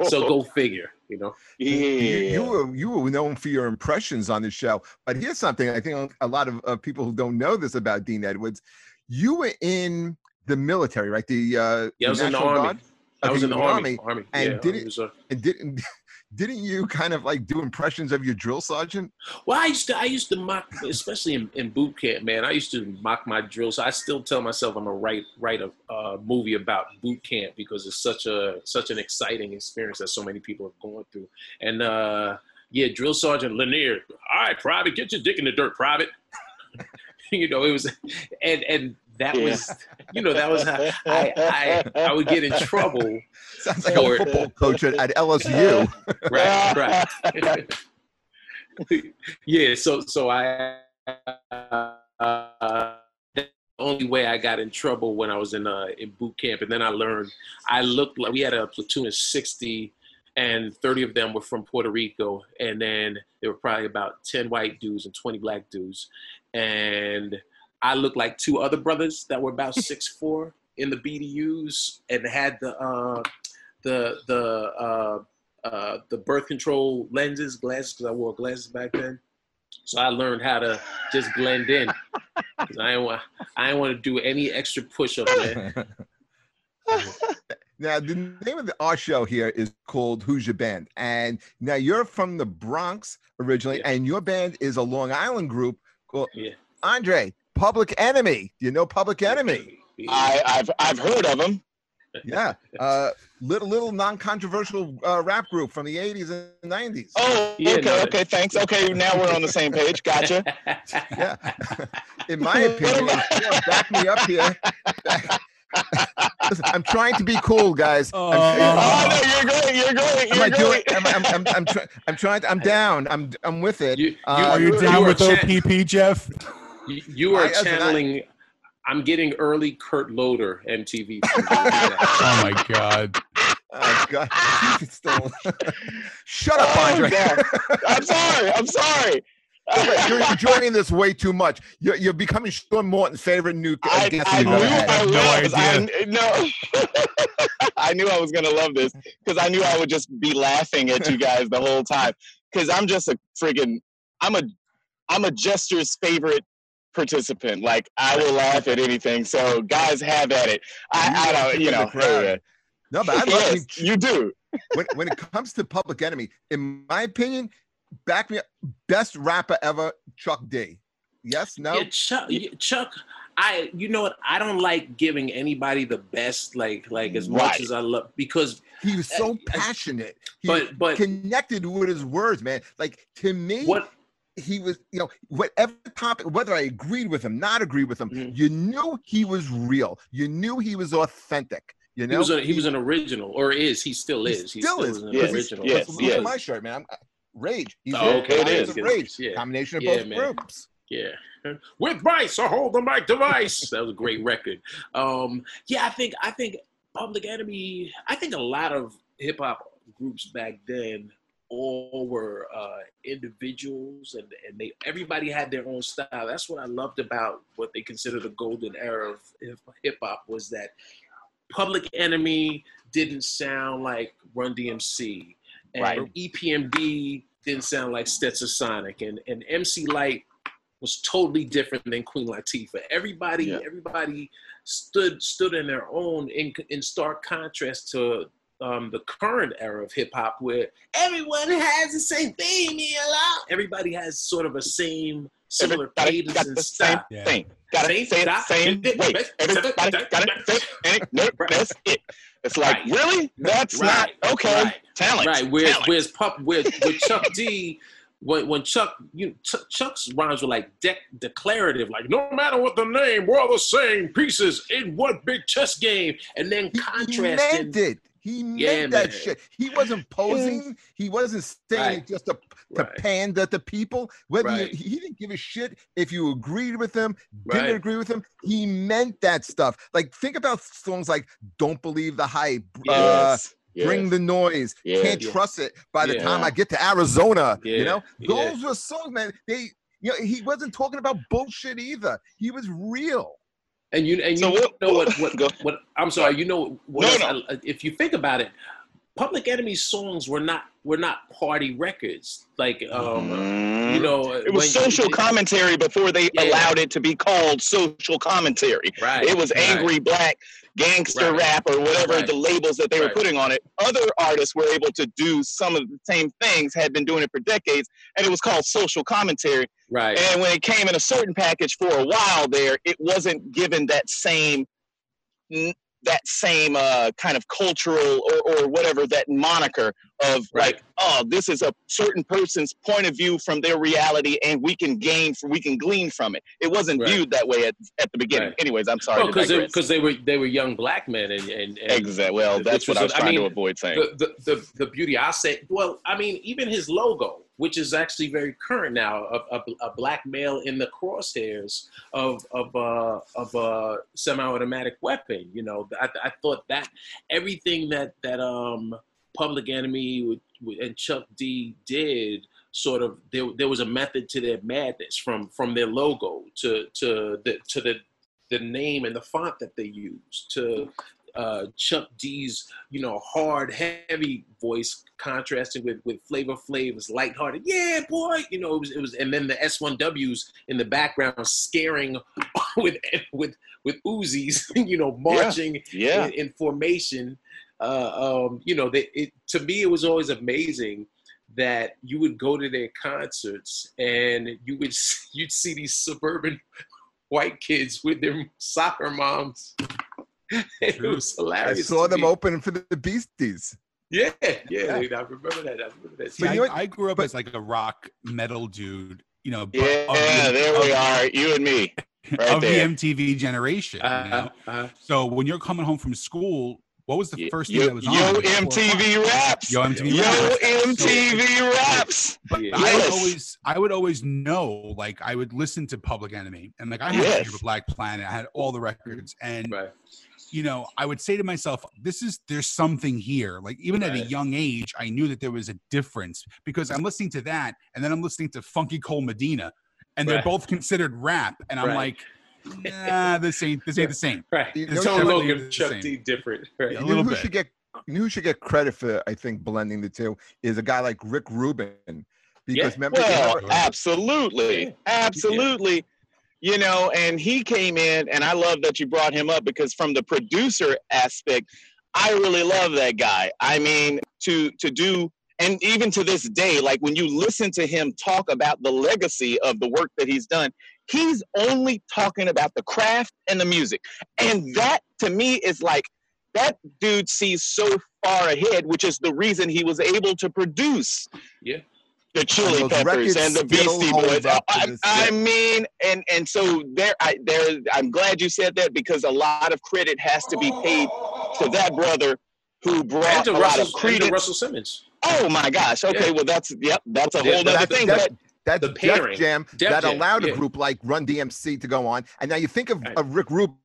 Yeah. So go figure, you know. yeah. You, you were you were known for your impressions on the show, but here's something I think a lot of uh, people who don't know this about Dean Edwards. You were in the military, right? The uh, Yeah, I was in the army. Guard? I Okay, was in the you army. Army. And yeah, did I it- was, uh, And didn't didn't you kind of like do impressions of your drill sergeant? Well, I used to, I used to mock, especially in, in boot camp, man. I used to mock my drills. I still tell myself I'm gonna write write a uh, movie about boot camp because it's such a such an exciting experience that so many people have gone through. And uh, yeah, drill sergeant Lanier. All right, private, get your dick in the dirt, private. you know, it was, and and that Yeah. was, you know, that was how I I I would get in trouble. Sounds like Or- a football coach at, at LSU. right, right. yeah, so so I uh, the only way I got in trouble when I was in uh, in boot camp, and then I learned I looked like we had a platoon of sixty, and thirty of them were from Puerto Rico, and then there were probably about ten white dudes and twenty black dudes, and I looked like two other brothers that were about six four in the BDUs and had the uh, the the uh, uh, the birth control lenses, glasses, because I wore glasses back then. So I learned how to just blend in. 'Cause I didn't want I didn't want to do any extra push up man. now the name of the, our show here is called Who's Your Band, and now you're from the Bronx originally, Yeah. and your band is a Long Island group called Yeah. Andre Public Enemy. Do you know Public Enemy? I, I've I've heard of them. Yeah, uh, little little non-controversial uh, rap group from the '80s and '90s. Oh, okay, no, okay, thanks. Okay, now we're on the same page. Gotcha. Yeah, in my opinion, yeah, back me up here. Listen, I'm trying to be cool, guys. I'm- Oh no, you're great. You're great. You're I doing? great. I'm, I'm, I'm, I'm, try, I'm trying. I'm down. I'm, I'm with it. You, you, Uh, Are you you down are with OPP, Jeff? You, you are I- listen, I- channeling. I'm getting early Kurt Loder MTV. Oh my God. Oh, God. Still- Shut up, Oh, Andre. God. I'm sorry. I'm sorry. You're enjoying this way too much. You're, you're becoming Sean Morton's favorite new I, guest I we've knew ever had. I No was. I, no, I knew I was gonna love this because I knew I would just be laughing at you guys the whole time. Because I'm just a freaking. I'm a. I'm a jester's favorite participant. Like I will laugh at anything. So guys, have at it. I, I don't. You know. anyway. No, but I love Yes, you. you do. when, when it comes to Public Enemy, in my opinion, back me up, best rapper ever, Chuck D. Yes, no. Yeah, Chuck. Chuck. I. You know what? I don't like giving anybody the best, like like as much as I love because. He was so I- I- passionate. He But but connected with his words, man. Like to me, what? He was, you know, whatever topic, whether I agreed with him, not agreed with him, Mhm. you knew he was real. You knew he was authentic. You know, He was a, he was an original, or is he still is? He still still is. is an Yes, original. yes, Look yes. at my shirt, man. I'm, Rage. He's Oh, in okay, it Combination of Rage. Yeah. Combination of Yeah, both man. groups. Yeah. With Vice, I hold the mic device. that was a great record. Um, yeah, I think I think Public Enemy. I think a lot of hip hop groups back then all were uh, individuals, and and they everybody had their own style. That's what I loved about what they consider the golden era of hip hop was that Public Enemy didn't sound like Run DMC, and Right. EPMD didn't sound like Stetsasonic and and MC Lyte was totally different than Queen Latifah. Everybody, Yeah. everybody stood stood in their own in in stark contrast to um, the current era of hip hop, where everyone has the same thing. me alone. Everybody has sort of a same similar Everybody cadence and the same. Yeah. thing. Got Same it. Say it style. same way. Everybody got it. Same. And nope, that's it. It's like Right. really? That's Right. not okay. Right. Talent. Right. Whereas, Talent. whereas Pup, where, with Chuck D, when, when Chuck, you Ch- Chuck's rhymes were like de- declarative, like no matter what the name, we're all the same pieces in one big chess game, and then He, he contrasting. He meant Yeah, that man. shit. He wasn't posing. He wasn't saying Right. it just to, to Right. pander to people. Whether Right. he, he didn't give a shit if you agreed with him, didn't agree with him. He meant that stuff. Like think about songs like "Don't Believe the Hype," uh, Yes. yes. "Bring the Noise,". "Can't. Truss It." By the Yeah. time I get to Arizona, you Yeah. know, Yeah. those were songs, man. They, you know, he wasn't talking about bullshit either. He was real. And you and you So what- know what what, Go. what I'm sorry, you know what No, else I- if you think about it, Public Enemy's songs were not were not party records. Like um Mm. you know It was social commentary before they Yeah. allowed it to be called social commentary. Right. It was right. angry black gangster Right. rap or whatever Right. the labels that they were putting on it. Other artists were able to do some of the same things, had been doing it for decades, and it was called social commentary. Right. And when it came in a certain package for a while there, it wasn't given that same n- that same uh, kind of cultural or, or whatever that moniker of Right. like, oh, this is a certain person's point of view from their reality, and we can gain, we can glean from it. It wasn't Right. viewed that way at, at the beginning. Right. Anyways, I'm sorry. Well, to because they, they were they were young black men and and, and Exactly. Well, that's what I was was a- I trying to avoid saying. the, the the the beauty I say well I mean even his logo which is actually very current now a, a, a black male in the crosshairs of of uh, of a semi-automatic weapon you know I, I thought that everything that that um Public Enemy and Chuck D did sort of there, there was a method to their madness from from their logo to to the to the the name and the font that they used to uh, Chuck D's, you know, hard, heavy voice contrasting with with Flavor Flav's lighthearted, yeah, boy, you know, it was it was, and then the S1Ws in the background scaring with with with Uzis, you know, marching yeah. in, in formation. Uh, um, you know, they, it, to me, it was always amazing that you would go to their concerts and you would you'd see these suburban white kids with their soccer moms. it was hilarious. I saw them open for the Beasties. Yeah, yeah, Yeah. dude, I remember that. I remember that. See, I, what- I grew up but- as like a rock metal dude, you know. Yeah, of the- there we of- are. You and me. Right of there. the MTV generation. you know? Uh, uh, So when you're coming home from school, what was the first thing yo, that was on? yo Like, four or? MTV raps. Yo MTV Yo raps. MTV raps. But Yeah. I would always, I would always know, like, I would listen to Public Enemy, and like, I had Yes. Fear Black Planet, I had all the records, and right. you know, I would say to myself, this is there's something here. Like even at a young age, I knew that there was a difference because I'm listening to that and then I'm listening to Funky Cold Medina, and they're both considered rap, and I'm Right. like, nah, this ain't this ain't the same. Right. You It's know, Tone Logan, the Chuck same. D, different. Right. Yeah. A know little who bit. should get who should get credit for I think blending the two is a guy like Rick Rubin because Yeah. remember, you Well, remember- absolutely, Yeah. absolutely. You know, and he came in, and I love that you brought him up because from the producer aspect, I really love that guy. I mean, to to do, and even to this day, like when you listen to him talk about the legacy of the work that he's done, he's only talking about the craft and the music, and that to me is like that dude sees so far ahead, which is the reason he was able to produce Yeah. the Chili those Peppers and the Beastie Boys. I, I mean, and and so there, I there. I'm glad you said that because a lot of credit has to be paid to that brother who And brought to a lot of and to. Russell Simmons. Oh my gosh! Okay, Yeah. well that's yep, that's a whole but other thing. that's- But That's The Def. Jam Def that Jam, allowed a yeah. group like Run DMC to go on. And now you think of, Right. of Rick Rubin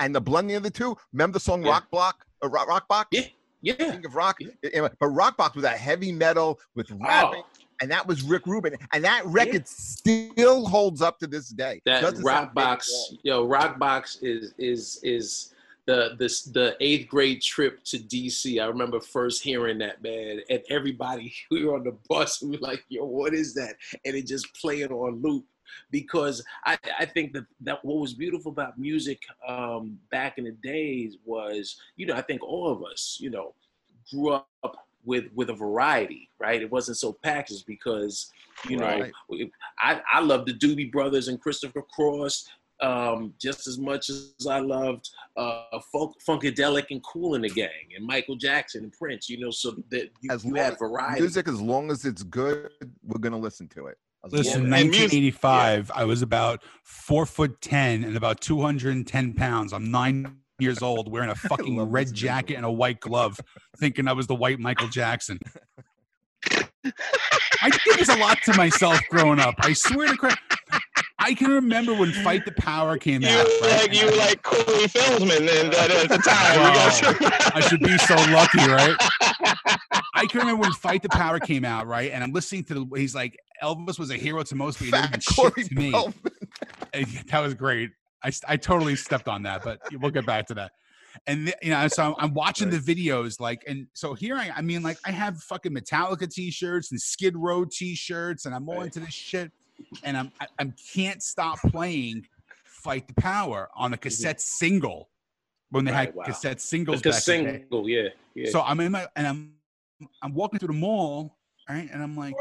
and the blending of the two. Remember the song Yeah. Rock Block? Uh, Rock, Rock Box? Yeah. Yeah. Think of rock, Yeah. eh, but Rock Box was that heavy metal with rapping, Oh, and that was Rick Rubin, and that record still holds up to this day. that Doesn't rock box, yo, rock box is is is the this the eighth grade trip to DC. I remember first hearing that man, and everybody we were on the bus. We were like, "Yo, what is that?" And it just playing on loop because I I think that that what was beautiful about music um, back in the days was you know I think all of us you know grew up with with a variety, right? It wasn't so packaged because you know Right. I I love the Doobie Brothers and Christopher Cross um, just as much as I loved uh, Funk, Funkadelic and Kool and the Gang and Michael Jackson and Prince. You know, so that you, As you had variety. Music, as long as it's good, we're gonna listen to it. Listen, as- And music- 1985, I was about four foot ten and about 210 pounds. I'm nine years old, wearing a fucking red jacket music. and a white glove, thinking I was the white Michael Jackson. I did this a lot to myself growing up. I swear to Christ. I can remember when Fight the Power came you out. right? like you were like Corey Feldman and that at the time. We got I should be so lucky, right? I can remember when Fight the Power came out, right? And I'm listening to the he's like Elvis was a hero to most, but he never Fat did shit Corey to me. That was great. I, I totally stepped on that, but we'll get back to that. And th- you know, so I'm, I'm watching the videos, like, and so here I, I mean, like, I have fucking Metallica T-shirts and Skid Row T-shirts, and I'm all Right. into this shit, and I'm I, I can't stop playing Fight the Power on a mm-hmm. cassette single when they Right, had wow. cassette singles the back in the day. single, yeah, yeah. So I'm in my and I'm I'm walking through the mall, right? And I'm like,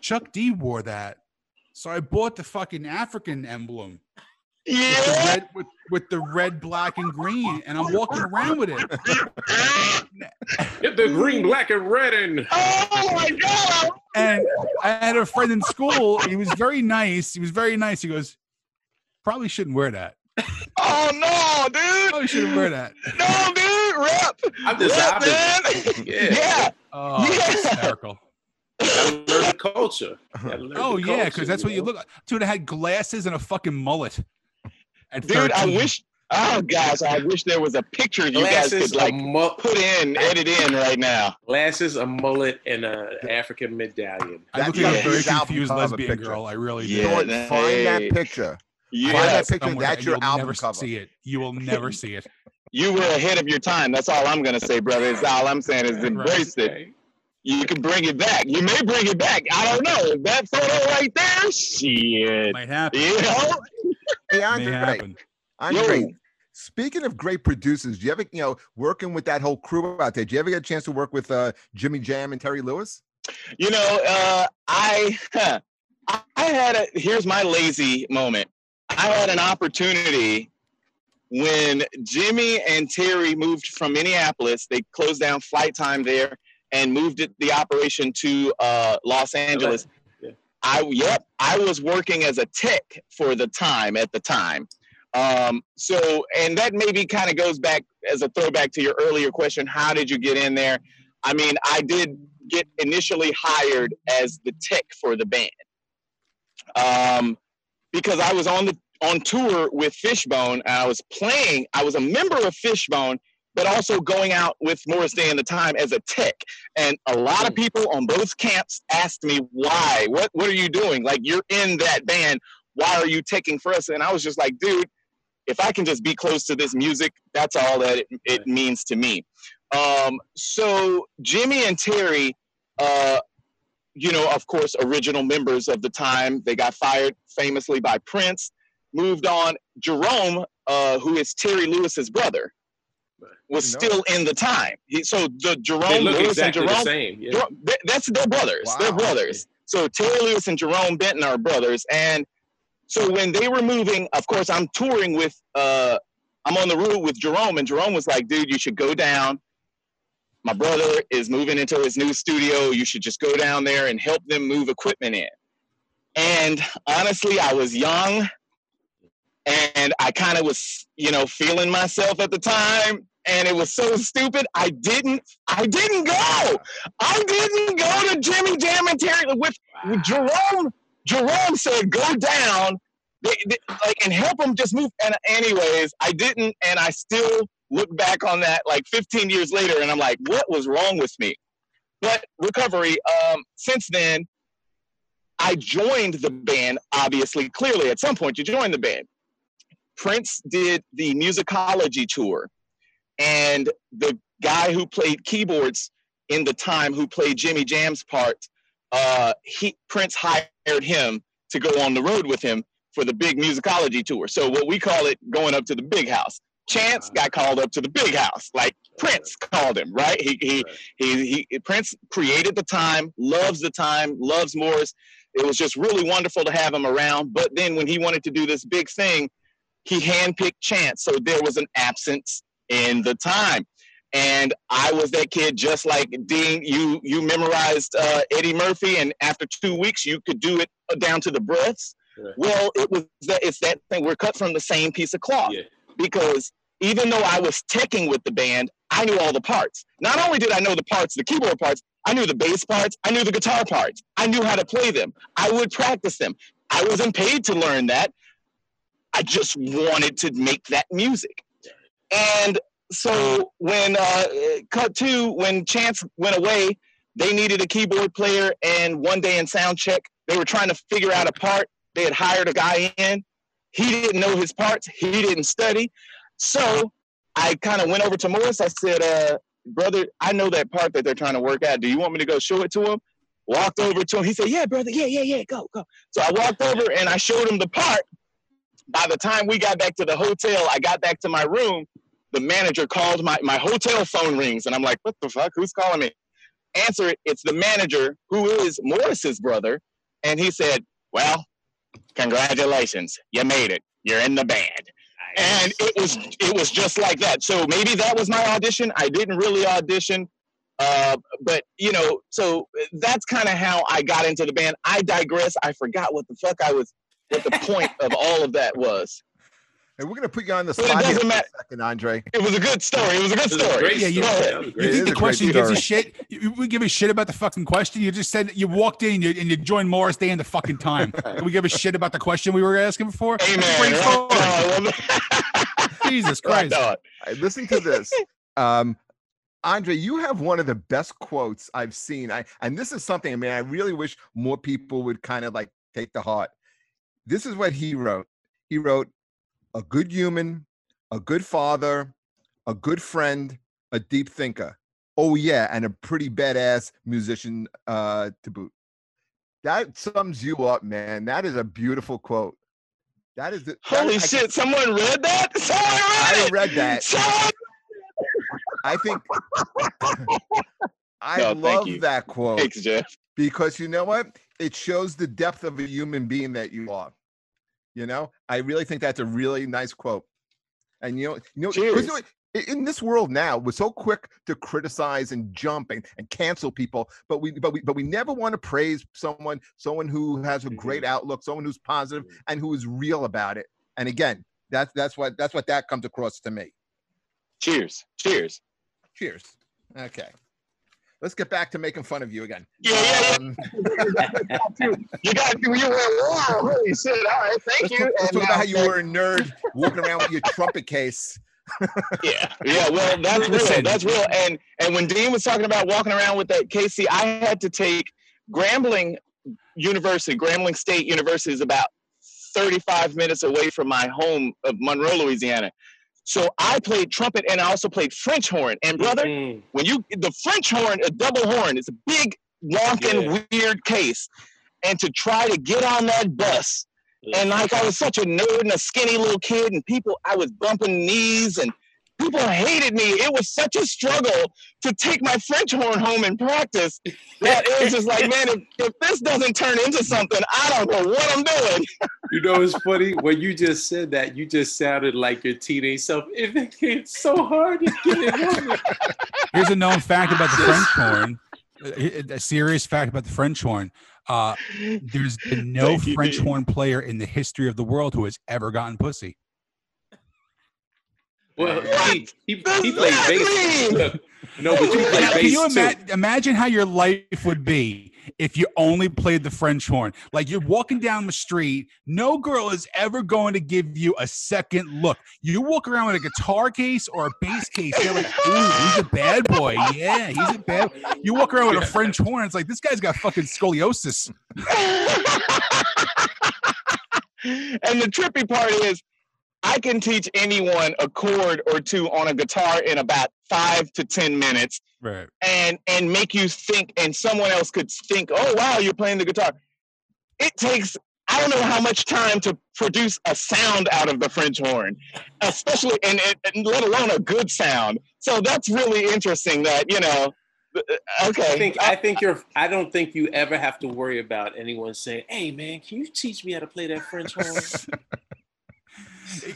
Chuck D wore that. So I bought the fucking African emblem with the red with, with the red, black, and green, and I'm walking around with it. Get the green, black, and red and Oh my god! And I had a friend in school. He was very nice. He was very nice. He goes, probably shouldn't wear that. Oh no, dude! Probably shouldn't wear that. No, dude! Rep! I'm just Rep, man! Yeah. yeah. Oh, Yeah. hysterical. Gotta learn the culture. Gotta learn Oh the yeah, because that's what you look. like. Dude, I had glasses and a fucking mullet. At Dude, I wish. Oh gosh, I wish there was a picture you guys Glasses, could like mu- put in, edit in right now. glasses, a mullet, and a African medallion. I look That's like a very album confused cover lesbian picture. girl. I really do. Yeah. You know? Find Hey. that picture. Yeah, Find that picture. somewhere, That's your you'll album never cover. See it. You will never see it. you were ahead of your time. That's all I'm gonna say, brother. It's all I'm saying is embrace it. You can bring it back. You may bring it back. I don't know. That photo right there, shit. Might happen. You know? Hey, May Andre. happen. Andre. Yo. Speaking of great producers, do you ever, you know, working with that whole crew out there, do you ever get a chance to work with uh, Jimmy Jam and Terry Lewis? You know, uh, I I had a here's my lazy moment. I had an opportunity when Jimmy and Terry moved from Minneapolis. They closed down Flyte Tyme there and moved the operation to uh, Los Angeles. I yep, I was working as a tech for the time at the time. Um, so, and that maybe kind of goes back as a throwback to your earlier question. How did you get in there? I mean, I did get initially hired as the tech for the band um, because I was on the on tour with Fishbone. And I was playing. I was a member of Fishbone, but also going out with Morris Day and the Time as a tech. And a lot of people on both camps asked me why. What What are you doing? Like you're in that band. Why are you taking for us? And I was just like, dude, if I can just be close to this music, that's all that it, it means to me. Um, so Jimmy and Terry, uh, you know, of course, original members of the time. They got fired famously by Prince. Moved on. Jerome, uh, who is Terry Lewis's brother, was No. still in the time. He, so the They Jerome look Lewis exactly and the Jerome, same. Yeah. Jerome- they- that's their brothers. They're brothers. So Terry Lewis and Jerome Benton are brothers. And so when they were moving, of course, I'm touring with, uh, I'm on the road with Jerome, and Jerome was like, dude, you should go down. My brother is moving into his new studio. You should just go down there and help them move equipment in. And honestly, I was young and I kind of was, you know, feeling myself at the time. And it was so stupid. I didn't, I didn't go. I didn't go to Jimmy Jam and Terry with with Jerome. Jerome said, "Go down, they, they- like, and help them just move." And anyways, I didn't, and I still look back on that like 15 years later, and I'm like, "What was wrong with me?" But recovery. Um, since then, I joined the band. Obviously, clearly, at some point, you joined the band. Prince did the musicology tour, and the guy who played keyboards in the time, who played Jimmy Jam's part, uh, he Prince hired him to go on the road with him for the big musicology tour. So what we call it going up to the big house. Chance got called up to the big house, like Prince called him, right? He he he, he Prince created the time, loves the time, loves Morris. It was just really wonderful to have him around. But then when he wanted to do this big thing, he handpicked Chance, so there was an absence in the time. And I was that kid, just like Dean. You you memorized uh, Eddie Murphy, and after two weeks, you could do it down to the breaths. Right. Well, it was that it's that thing. We're cut from the same piece of cloth Yeah. because even though I was teching with the band, I knew all the parts. Not only did I know the parts, the keyboard parts, I knew the bass parts, I knew the guitar parts. I knew how to play them. I would practice them. I wasn't paid to learn that. I just wanted to make that music. And so when uh, cut two, when Chance went away, they needed a keyboard player. And one day in sound check, they were trying to figure out a part. They had hired a guy in. He didn't know his parts. He didn't study. So I kind of went over to Morris. I said, uh, brother, I know that part that they're trying to work out. Do you want me to go show it to him? Walked over to him. He said, yeah, brother. Yeah, yeah, yeah. Go, go. So I walked over and I showed him the part. By the time we got back to the hotel, I got back to my room. The manager called my, my hotel phone rings. And I'm like, what the fuck? Who's calling me? Answer it. It's the manager who is Morris's brother. And he said, well, congratulations. You made it. You're in the band and it was it was just like that so maybe that was my audition i didn't really audition uh, but you know so that's kind of how i got into the band i digress i forgot what the fuck i was what the point of all of that was And we're gonna put you on the spot here for a second, Andre. it was a good story it was a good It was a story great Yeah, you- story. Go ahead. You think a the great question gives a shit? You, we give a shit about the fucking question. You just said you walked in and you, and you joined Morris Day in the fucking time. Do we give a shit about the question we were asking before? That's amen great right story. on. Jesus Christ. on. I- Listen to this. Um, Andre, you have one of the best quotes I've seen. I and this is something. I mean, I really wish more people would kind of like take to heart. This is what he wrote. He wrote, "A good human, a good father, a good friend, a deep thinker. Oh yeah, and a pretty badass musician uh, to boot." That sums you up, man. That is a beautiful quote. That is the, that- holy I- shit someone read that someone read I read that. Someone- I think I No, love that quote thanks jeff because you know what? It shows the depth of a human being that you are. You know, I really think that's a really nice quote. And you know, you know, 'cause you know Cheers. in this world now, we're so quick to criticize and jump and, and cancel people, but we but we but we never want to praise someone, someone who has a great outlook, someone who's Mhm. and who is real about it. And again, that's that's what that's what that comes across to me. cheers cheers Cheers. Okay. Let's get back to making fun of you again. Yeah, yeah, Um, you got to you were wow, holy shit. All right, thank let's you. talk, let's talk about how you were a nerd walking around with your trumpet case. Yeah, yeah. Well, that's real. That's real. And and when Dean was talking about walking around with that Casey, I had to take Grambling University. Grambling State University is about 35 minutes away from my home of Monroe, Louisiana. So I played trumpet and I also played French horn. And brother, Mm. when you the French horn, a double horn, it's a big, wonking, weird case. And to try to get on that bus and like I was such a nerd and a skinny little kid, and people, I was bumping knees, and people hated me. It was such a struggle to take my French horn home and practice that it was just like, man, if, if this doesn't turn into something, I don't know what I'm doing. You know, it's funny when you just said that. You just sounded like your teenage self. It, it's so hard to get it over. Here's a known fact about the French horn. A a serious fact about the French horn. Uh, there's been no French horn player in the history of the world who has ever gotten pussy. Well, he, he, he played bass. Look, no, but you play bass can you too. imagine how your life would be if you only played the French horn? Like you're walking down the street, no girl is ever going to give you a second look. You walk around with a guitar case or a bass case, they're like, "Ooh, he's a bad boy. Yeah, he's a bad." You walk around with a French horn, it's like this guy's got fucking scoliosis. and the trippy part is, I can teach anyone a chord or two on a guitar in about five to ten minutes. Right. and and make you think and someone else could think oh wow you're playing the guitar it takes i don't know how much time to produce a sound out of the french horn especially and, and, and let alone a good sound so that's really interesting that you know uh, okay I think I think you're. I don't think you ever have to worry about anyone saying, "Hey, man, can you teach me how to play that French horn?"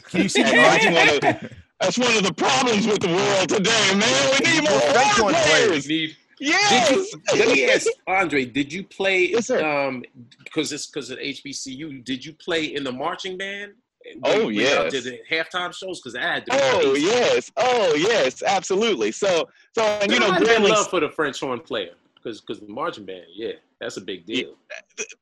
Can you see? That's, one of, that's one of the problems with the world today man we need more French horn horn players Need- Did yes you, let me ask Andre. Did you play? Yes, sir. Um, because it's because at HBCU. Did you play in the marching band? Oh, When you went yes. To the halftime shows because I had to. oh amazing. yes oh yes absolutely so so and you know I Grambling love for the French horn player because because the marching band. Yeah, that's a big deal.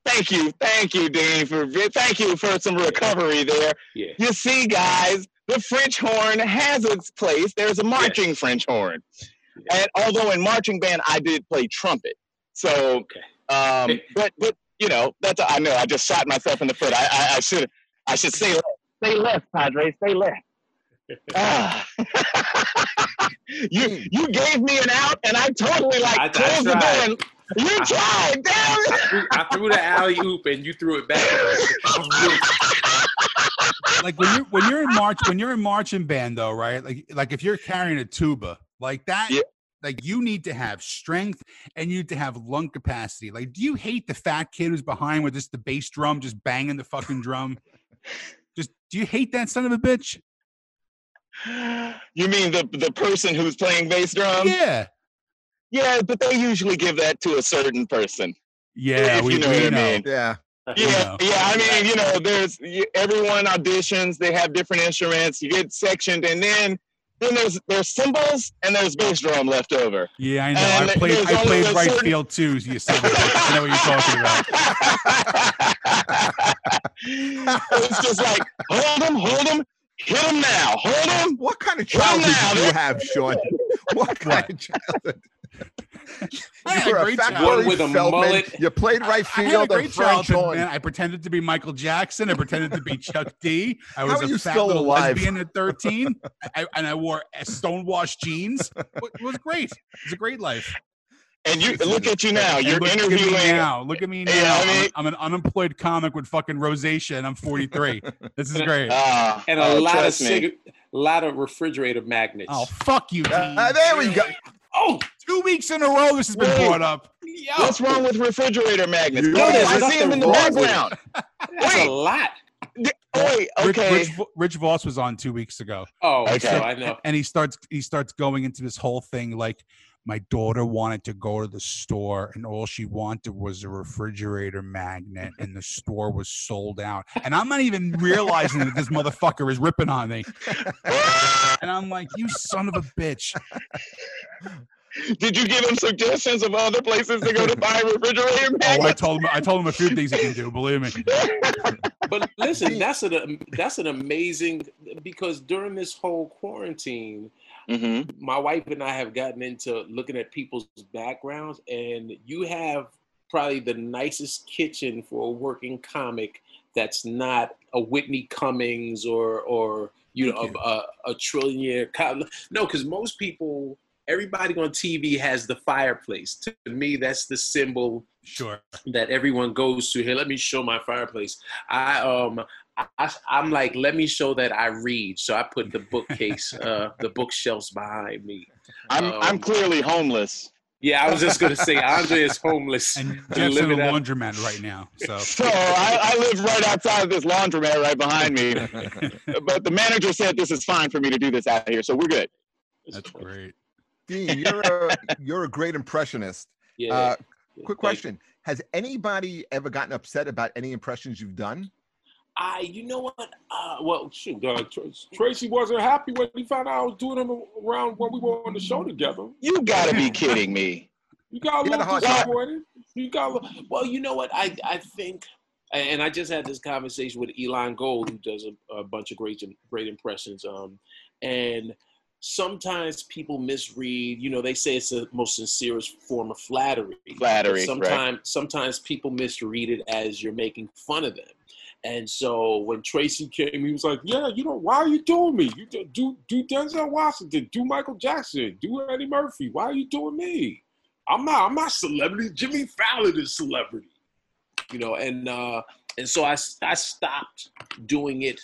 Thank you, thank you, Dean, for thank you for some recovery there. Yeah. You see, guys, the French horn has its place. There's a marching French horn, and although in marching band I did play trumpet, so Okay. um, but but you know that's I know I just shot myself in the foot. I I, I should I should say left. Stay left, Padre. Stay left. Ah. you you gave me an out, and I totally like I- I closed the door. And, you tried, damn it. I threw, I threw the alley oop and you threw it back. like when you're when you're in march when you're in marching band though, right? Like like if you're carrying a tuba, like that, Yeah. like you need to have strength and you need to have lung capacity. Like, do you hate the fat kid who's behind with just the bass drum just banging the fucking drum? Just do you hate that son of a bitch? You mean the the person who's playing bass drum? yeah. Yeah, but they usually give that to a certain person. Yeah, if we, you know we what I mean. Yeah. Yeah, yeah. I mean, you know, there's everyone auditions. They have different instruments. You get sectioned, and then then there's there's cymbals and there's bass drum left over. Yeah, I know. And I played there's I played right certain- field too. You son of a bitch. I know what you're talking about. it's just like hold them, hold them, hit them now, hold them. What kind of Well, childhood now, did you have, Sean? What kind What? of childhood? I You were a a fat. One with a Feldman. mullet. You played right I had a field great and childhood, man. I pretended to be Michael Jackson. I pretended to be Chuck D. I How was are a you fat still little alive? lesbian at 13. I, and I wore stonewashed jeans. It was great. It was a great life. And you look at you now. You're look at me interviewing. now. Look at me now. Yeah, I I'm- mean- I'm, an unemployed comic with fucking rosacea, and I'm 43. this is great. Ah, and a oh, lot of trust cig- lot of refrigerator magnets. Oh, fuck you, Uh, there we go. Oh, two weeks in a row this has been Wait. brought up. What's wrong with refrigerator magnets? You- No, there's I see them in the nothing wrong with background. That's wait. a lot. Wait, Rich, okay. Rich, Vo- Rich Voss was on two weeks ago. Oh, Okay. so I know. and he starts he starts going into this whole thing like my daughter wanted to go to the store and all she wanted was a refrigerator magnet and the store was sold out and i'm not even realizing that this motherfucker is ripping on me and i'm like you son of a bitch Did you give him suggestions of other places to go to buy a refrigerator? Oh, I told him. I told him a few things he can do. Believe me. But listen, that's an that's an amazing because during this whole quarantine, hmm my wife and I have gotten into looking at people's backgrounds, and you have probably the nicest kitchen for a working comic that's not a Whitney Cummings or or you know Thank a, a, a trillionaire. co- No, because most people, everybody on TV has the fireplace. To me, that's the symbol Sure. that everyone goes to. Here, let me show my fireplace. I um. I, I'm like, let me show that I read. So I put the bookcase, uh, the bookshelves behind me. I'm Um, I'm clearly homeless. Yeah, I was just gonna say Andre is homeless. And and Jeff's in a living out- laundromat right now. So So I, I live right outside of this laundromat right behind me. But the manager said this is fine for me to do this out here, so we're good. that's great. Dean, you're a you're a great impressionist. Yeah. Uh, quick question: Has anybody ever gotten upset about any impressions you've done? I, you know what? Uh, well, shoot, uh, Tr- Tracy wasn't happy when he found out I was doing them around when we were on the show together. You gotta be kidding me. You got a You had little hard time. disappointed. You got a little, well, you know what? I I think, and I just had this conversation with Elon Gold, who does a, a bunch of great great impressions. Um, and sometimes people misread. You know, they say it's the most sincerest form of flattery. Flattery, right. Sometimes sometimes people misread it as you're making fun of them. And so when Tracy came, he was like, "Yeah, you know, why are you doing me? You do do, do Denzel Washington, do Michael Jackson, do Eddie Murphy. Why are you doing me? I'm not. I'm not celebrity. Jimmy Fallon is celebrity. You know." And uh, and so I I stopped doing it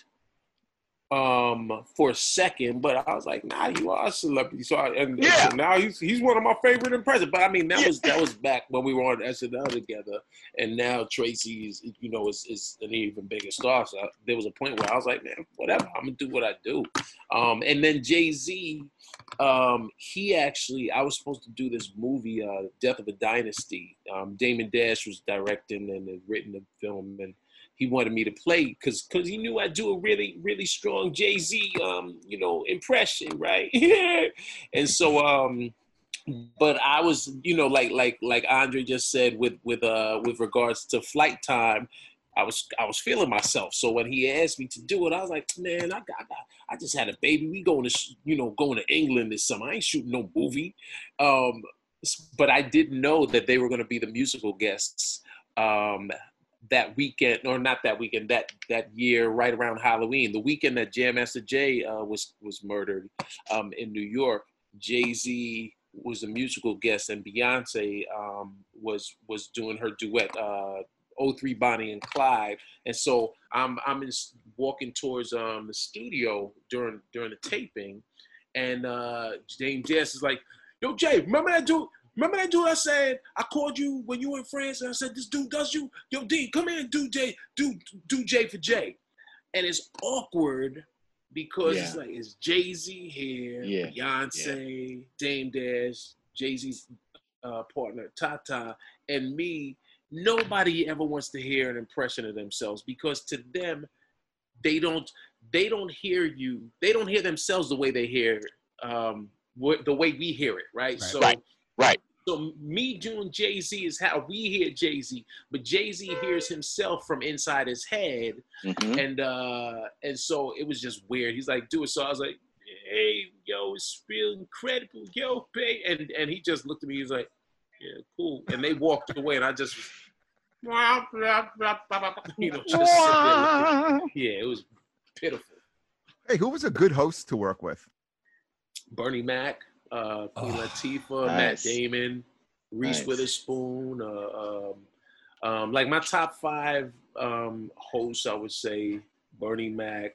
um for a second, but I was like, nah, you are a celebrity. So, I, and, and Yeah. so now he's he's one of my favorite impressions. But I mean, that Yeah. was that was back when we were on SNL together, and now Tracy is you know is, is an even bigger star. So I- there was a point where I was like, man, whatever, I'm gonna do what I do. Um, and then Jay Z, um, he actually, I was supposed to do this movie, uh, Death of a Dynasty. Um, Damon Dash was directing and had written the film, and he wanted me to play because because he knew I'd do a really really strong Jay Z um you know impression right? And so um but I was you know like like like Andre just said with with uh with regards to Flyte Tyme I was I was feeling myself. So when he asked me to do it I was like man I got, I, got, I just had a baby. We going to you know going to England this summer. I ain't shooting no movie. Um but I didn't know that they were going to be the musical guests um that weekend, or not that weekend, that that year, right around Halloween, the weekend that Jam Master Jay uh, was was murdered um, in New York. Jay Z was a musical guest, and Beyonce um, was was doing her duet, uh, "03 Bonnie and Clyde." And so I'm I'm in, walking towards um, the studio during during the taping, and uh, James Jess is like, "Yo, Jay, remember that dude? Remember that dude I said I called you when you were in France and I said this dude does you? Yo, D, come here and do J, do do J for J. And it's awkward because it's like it's Jay Z here, Yeah, Beyonce, Dame Dash, Jay Z's uh, partner Tata, and me. Nobody ever wants to hear an impression of themselves because to them, they don't they don't hear you. They don't hear themselves the way they hear um, what, the way we hear it, right? Right. So Right. Right. So me doing Jay Z is how we hear Jay Z, but Jay Z hears himself from inside his head, Mhm. and uh, and so it was just weird. He's like, "Do it," so I was like, "Hey, yo, it's real incredible, yo, babe," and and he just looked at me. He's like, "Yeah, cool," and they walked away, and I just, you know, just sit there looking- yeah, it was pitiful. Hey, who was a good host to work with? Bernie Mac, uh, Queen Oh, Latifah, nice. Matt Damon, Reese Nice. Witherspoon. Uh, um, um, like my top five um, hosts, I would say Bernie Mac.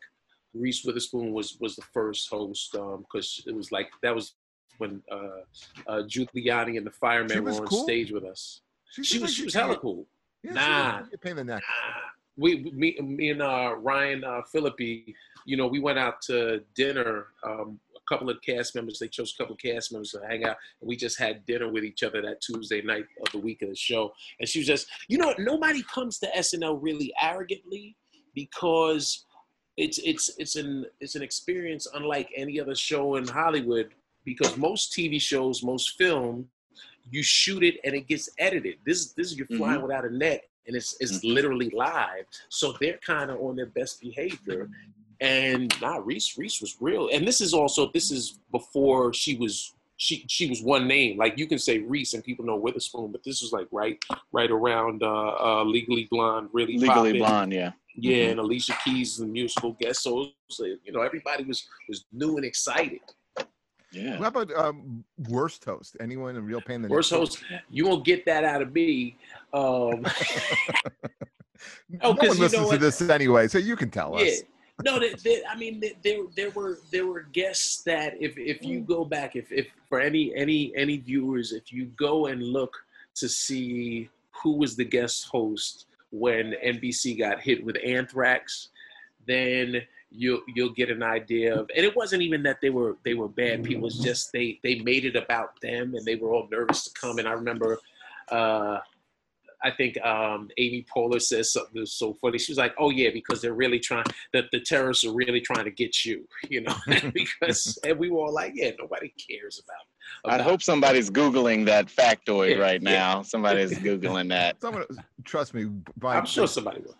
Reese Witherspoon was was the first host because it was like that was when uh, uh, Giuliani and the She firemen were on cool? stage with us. She seems was like she was hella cool. Yeah, Nah. was pain in the neck. Ah, we me, me and uh, Ryan uh, Phillippe, you know, we went out to dinner. Um, couple of cast members, they chose a couple of cast members to hang out, and we just had dinner with each other that Tuesday night of the week of the show. And she was just, you know, nobody comes to SNL really arrogantly because it's it's it's an it's an experience unlike any other show in Hollywood because most TV shows, most film, you shoot it and it gets edited. This this is you're flying Mhm. without a net and it's it's literally live. So they're kind of on their best behavior. And nah, Reese Reese was real. And this is also this is before she was she she was one name. Like you can say Reese and people know Witherspoon, but this was like right right around uh, uh Legally Blonde, really Legally popping. Blonde, yeah. Yeah, Mhm. and Alicia Keys is the musical guest. So, so you know everybody was was new and excited. Yeah. How about um, worst host? Anyone in real pain the Worst neck? host, you won't get that out of me. Um, no Oh, 'cause one you know listens to what? this anyway, so you can tell yeah. us. No, there, there, I mean, there- there, there were there were guests that if if you go back, if if for any any any viewers, if you go and look to see who was the guest host when NBC got hit with anthrax, then you'll you'll get an idea of. And it wasn't even that they were they were bad people. It's just they they made it about them, and they were all nervous to come. And I remember. Uh, I think um, Amy Poehler says something so funny. She was like, "Oh yeah, because they're really trying. That the terrorists are really trying to get you, you know." because and we were all like, "Yeah, nobody cares about." I hope somebody's Googling that factoid Yeah, right yeah. now. Somebody's Googling that. Someone, trust me. By, I'm sure somebody will.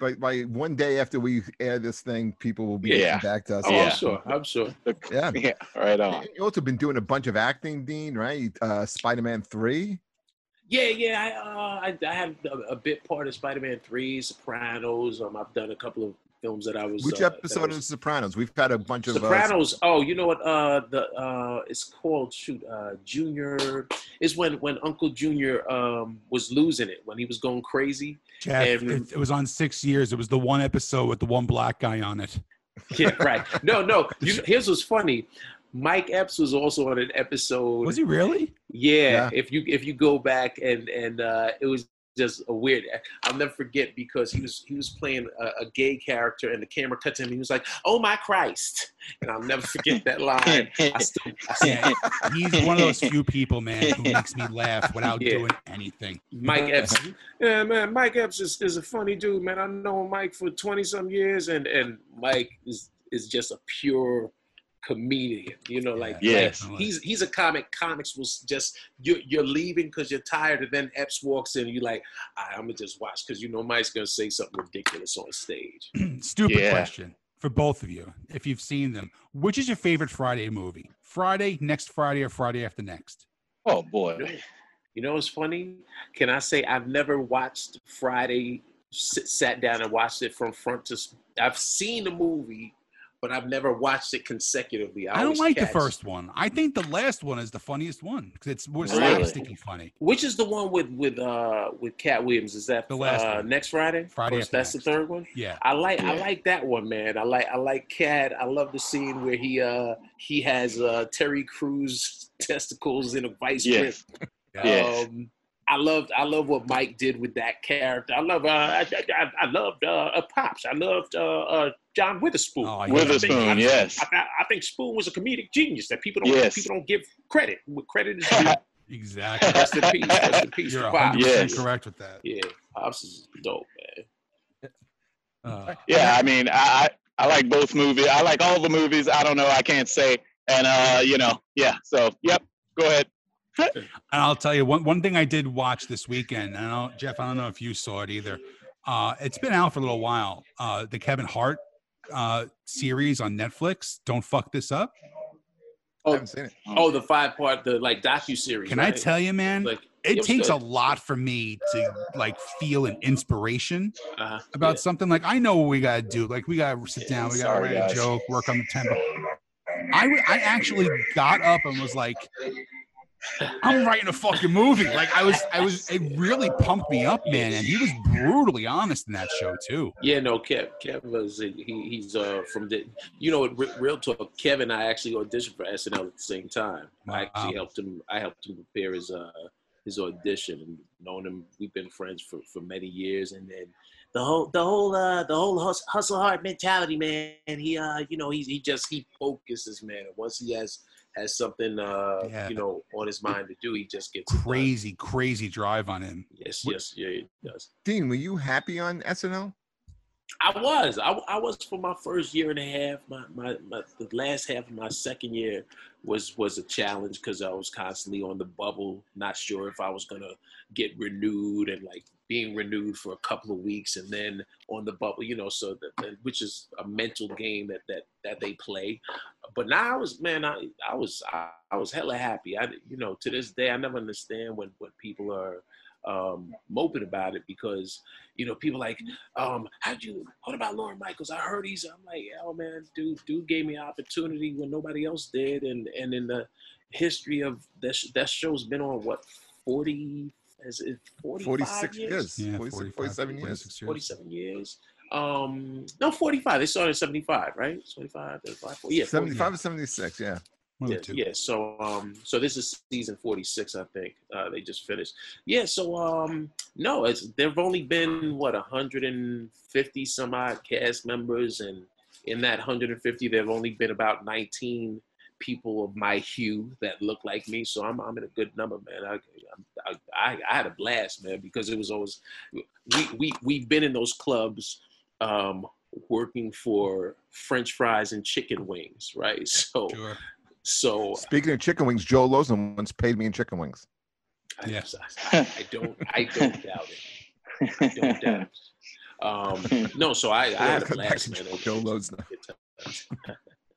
by, by one day after we air this thing, people will be Yeah. getting back to us. Oh, Yeah. I'm sure. I'm sure. Yeah. Yeah, right on. You also been doing a bunch of acting, Dean, right? Uh, Spider-Man three. Yeah, yeah. I uh, I, I had a, a bit part of Spider-Man Three, Sopranos. Um, I've done a couple of films that I was. Which uh, episode was- of Sopranos? We've had a bunch of uh, Sopranos. Oh, you know what? Uh, the uh, it's called shoot. Uh, Junior is when when Uncle Junior um was losing it when he was going crazy. Jeff, And- it, it was on six years. It was the one episode with the one black guy on it. Yeah, right. No, no. You, here's what's funny. Mike Epps was also on an episode. Was he really? Yeah, Yeah. if you if you go back and and uh, it was just a weird. I'll never forget because he was he was playing a, a gay character and the camera cut to him. And he was like, "Oh my Christ!" And I'll never forget that line. I still, I still Yeah, he's one of those few people, man, who makes me laugh without Yeah. doing anything. Mike Epps. Yeah, man, Mike Epps is, is a funny dude, man. I've known Mike for twenty some years, and and Mike is is just a pure comedian. You know, like Yes. like, he's he's a comic. Comics was just you're you're leaving because you're tired, and then Epps walks in, and you're like, All right, I'm gonna just watch because you know Mike's gonna say something ridiculous on stage. Stupid Yeah. question for both of you, if you've seen them. Which is your favorite Friday movie? Friday, next Friday, or Friday after next? Oh boy. You know what's funny? Can I say I've never watched Friday, sit, sat down and watched it from front to. I've seen the movie, but I've never watched it consecutively. I, I don't always like the first one. I think the last one is the funniest one because it's more Really? slapsticky funny. Which is the one with with uh with Katt Williams? Is that The last uh, next Friday? Friday Or after that's next. the third one. Yeah. I like I like that one, man. I like I like Cat. I love the scene where he uh he has uh Terry Crews testicles in a vice grip. Yeah. Um, I loved I love what Mike did with that character. I love uh, I, I, I loved uh, uh, Pops. I loved uh, uh, John Witherspoon. Oh, I yeah. Witherspoon, think- I think- yes. I, I- I think Spoon was a comedic genius that people don't Yes. people don't give credit. What credit is due. Exactly. Rest in peace. Rest in peace You're 100% Yes. correct with that. Yeah, Pops is dope, man. Uh, Yeah, I mean, I, I I like both movies. I like all the movies. I don't know. I can't say. And uh, you know, yeah. So, yep. Go ahead. And I'll tell you one one thing I did watch this weekend. And I don't, Jeff, I don't know if you saw it either. Uh, it's been out for a little while. Uh, the Kevin Hart uh, series on Netflix. Don't fuck this up. I Oh, haven't seen it. oh, the five part, the like docu series. Can I tell you, man? Like it was takes good. a lot for me to like feel an inspiration uh, about something. Like I know what we gotta do. Like we gotta sit Yeah, down, we gotta sorry, write a joke, work on the tempo. I w- I actually got up and was like, I'm writing a fucking movie. Like I was, I was. It really pumped me up, man. And he was brutally honest in that show too. Yeah, no, Kev, Kev was he, he's uh from the you know real talk. Kevin, I actually auditioned for SNL at the same time. I actually helped him. I helped him prepare his uh his audition and known him. We've been friends for for many years, and then the whole the whole uh the whole hus- hustle hard mentality, man. And He uh you know he he just he focuses, man. And once he has has something uh Yeah. you know on his mind to do, he just gets. Crazy, crazy drive on him. Yes, yes, yeah, he does. Dean, were you happy on SNL? I was. I, I was for my first year and a half. My, my, my the last half of my second year was was a challenge because I was constantly on the bubble, not sure if I was gonna get renewed and like being renewed for a couple of weeks and then on the bubble, you know, so that, which is a mental game that that that they play. But now I was man, I I was I, I was hella happy. I you know to this day I never understand when when people are um, moping about it because you know people like um how'd you what about Lorne Michaels I heard he's I'm like oh man dude dude gave me an opportunity when nobody else did and and in the history of that that show's been on what 40 is it 46 years, years. Yeah, 46, 45, 47 years. years. 47 years um no 45 they started in 75 right 25 35 yeah 75 or 76, yeah. Yeah, yeah, so um, so this is season forty six, I think. Uh, they just finished. Yeah, so um, no, it's there've only been what hundred and fifty some odd cast members, and in that hundred and fifty, there've only been about nineteen people of my hue that look like me. So I'm I'm in a good number, man. I I, I, I had a blast, man, because it was always we we we've been in those clubs. Um, working for french fries and chicken wings right so Sure. so Speaking of chicken wings, Joe Lozen once paid me in chicken wings. I, Yes. I, I don't I don't doubt it. I don't doubt it. Um, no, so I, I had a Come blast, man. Joe it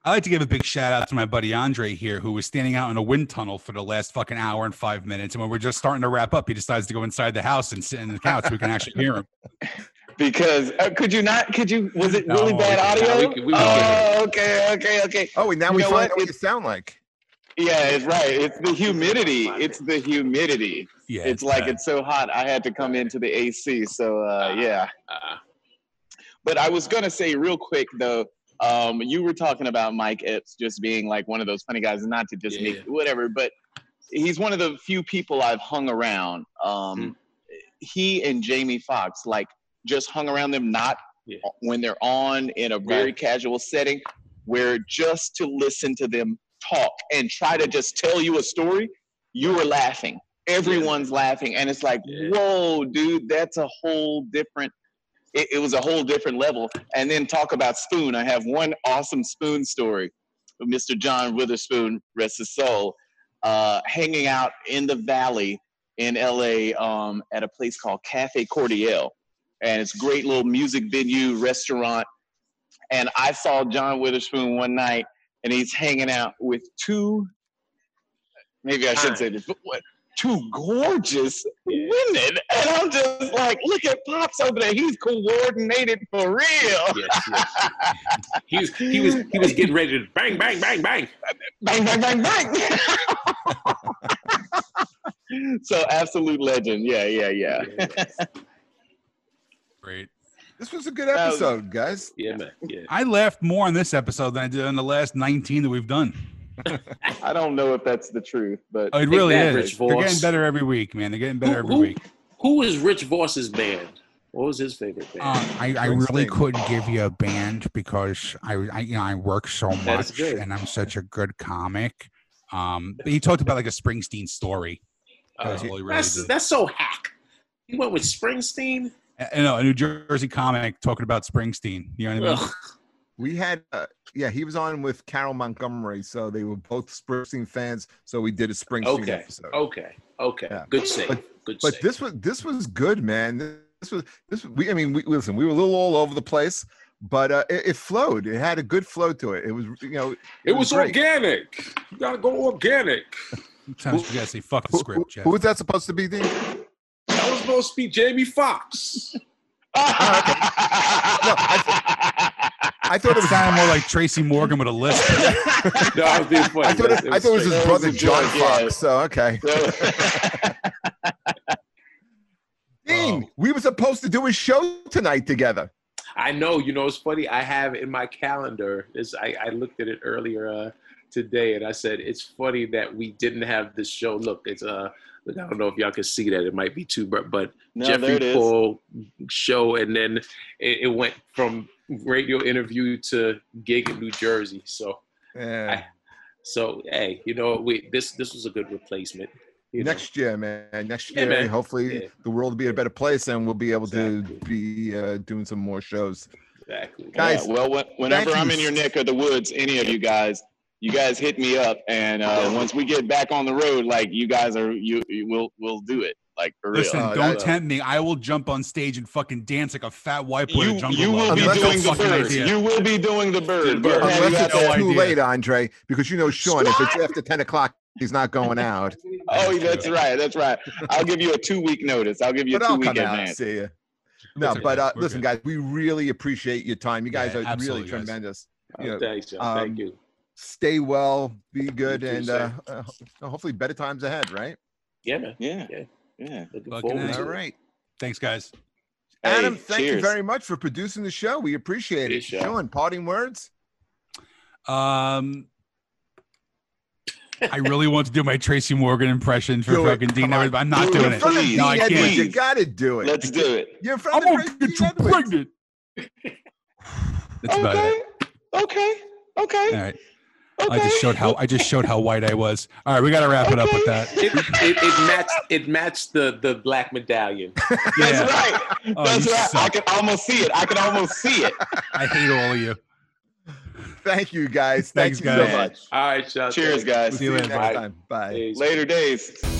was Lodes a good time. I like to give a big shout out to my buddy Andre here, who was standing out in a wind tunnel for the last fucking hour and five minutes. And when we're just starting to wrap up, he decides to go inside the house and sit in the couch so we can actually hear him. because uh, could you not? Could you? Was it really No, bad we can- audio? we can- we oh, okay, okay, okay. Oh, and now You we know find what? out what you sound like. Yeah, it's right. It's the humidity. It's the humidity. Yeah, it's like bad. it's so hot. I had to come into the AC. So uh, yeah. Uh, But I was gonna say real quick though. Um, you were talking about Mike Epps just being like one of those funny guys, not to just Yeah. make whatever, but he's one of the few people I've hung around. Um, Hmm. He and Jamie Foxx like just hung around them, not Yeah. when they're on in a very Right. casual setting, where just to listen to them talk and try to just tell you a story, you were laughing. Everyone's laughing, and it's like, Yeah. whoa, dude, that's a whole different. It, it was a whole different level. And then talk about Spoon. I have one awesome Spoon story. Mr. John Witherspoon, rest his soul, uh, hanging out in the valley in LA um, at a place called Cafe Cordiale. And it's a great little music venue, restaurant. And I saw John Witherspoon one night and he's hanging out with two, maybe I should say this, but what? Two gorgeous women. And I'm just like, look at Pops over there. He's coordinated for real. yes, yes. He was he was he was getting ready to bang bang bang bang. bang, bang, bang, bang. so absolute legend. Yeah, yeah, yeah. great. This was a good episode, guys. Yeah, man. Yeah. I laughed more on this episode than I did on the last 19 that we've done. I don't know if that's the truth, but Oh, it really is. Rich They're getting better every week, man. They're getting better Who- every who- week. Who was Rich Voss's band? What was his favorite band? Uh, I, I really Springsteen. couldn't give you a band because I, I you know I work so much and I'm such a good comic. Um, but he talked about like a Springsteen story. That's Uh, all really that's did. that's so hack. He went with Springsteen. You know, a New Jersey comic talking about Springsteen. You know what I mean? Ugh. We had, uh, yeah, he was on with Carole Montgomery, so they were both Springsteen fans. So we did a Springsteen Okay. episode. Okay. Okay. Yeah. Good save. Good but save. this was this was good, man. This was this. was- We, I mean, we listen. We were a little all over the place, but uh, it, it flowed. It had a good flow to it. It was, you know, it was great. organic. You gotta go organic. Sometimes you gotta say fuck the script, who, Jeff. who was that supposed to be, Dean? That was supposed to be Jamie Foxx. I thought it It was. sounded more like Tracy Morgan with a lisp. no, I was being funny. I thought it, I thought it was his That was brother John joke, yeah. Fox. So okay, Dean, Oh. we were supposed to do a show tonight together. I know. You know, it's funny. I have in my calendar. Is I, I looked at it earlier uh, today, and I said it's funny that we didn't have this show. Look, it's uh, look. I don't know if y'all can see that. It might be too, but but No, Jeffrey it is. Paul show, and then it, it went from radio interview to gig in New Jersey. So Yeah. so hey, you know, we this this was a good replacement. you know. Next year, man. Next Yeah, year, man. hopefully Yeah. the world will be a better place, and we'll be able Exactly. to be uh, doing some more shows. Exactly. Guys, Yeah, well, when, whenever I'm in your neck of the woods, any of you guys, you guys hit me up, and uh, once we get back on the road, like you guys are, you, you will will do it, like for real. Listen, Oh, don't tempt me. I will jump on stage and fucking dance like a fat white boy you, to jungle you will Love. be Unless doing the bird. idea. You will be doing the bird. bird. Go ahead, you Unless got it's no too idea. late, Andre, because you know Sean, if it's after 10 o'clock, he's not going out. Oh, that's right. That's right. I'll give you a two week notice. I'll give you a two I'll week come out advance. see you. No, That's but uh, listen, good. guys, we really appreciate your time. You guys Yeah, are really guys. tremendous. Oh, You know, thanks, John. um, Thank you. Stay well, be good, too, and uh, uh, hopefully better times ahead, right? Yeah, man. Yeah. Yeah. Yeah. Looking Fucking forward A. to All it. right. Thanks, guys. Adam, Hey, thank you very much for producing the show. We appreciate it. Cheers, Sean. Sean, parting words? Um, I really want to do my Tracy Morgan impression for Do it. fucking Dean Come. Edwards, but I'm not Do doing it. it. You're from the Please. Dean No, I can't. You got to do it. Let's do it. You're from I'm the gonna Dean get you pregnant. That's about okay. it. Okay. Okay. All right. Okay. I just showed how I just showed how white I was. All right, we got to wrap it up with that. It, it, it matched it matched the the black medallion. That's right. Oh, That's you right. I suck. can almost see it. I can almost see it. I hate all of you. Thank you, guys. Thanks, Thank you guys. so much. All right, Sean. Cheers, guys. We'll See you see you later. next Bye. time. Bye. Later days.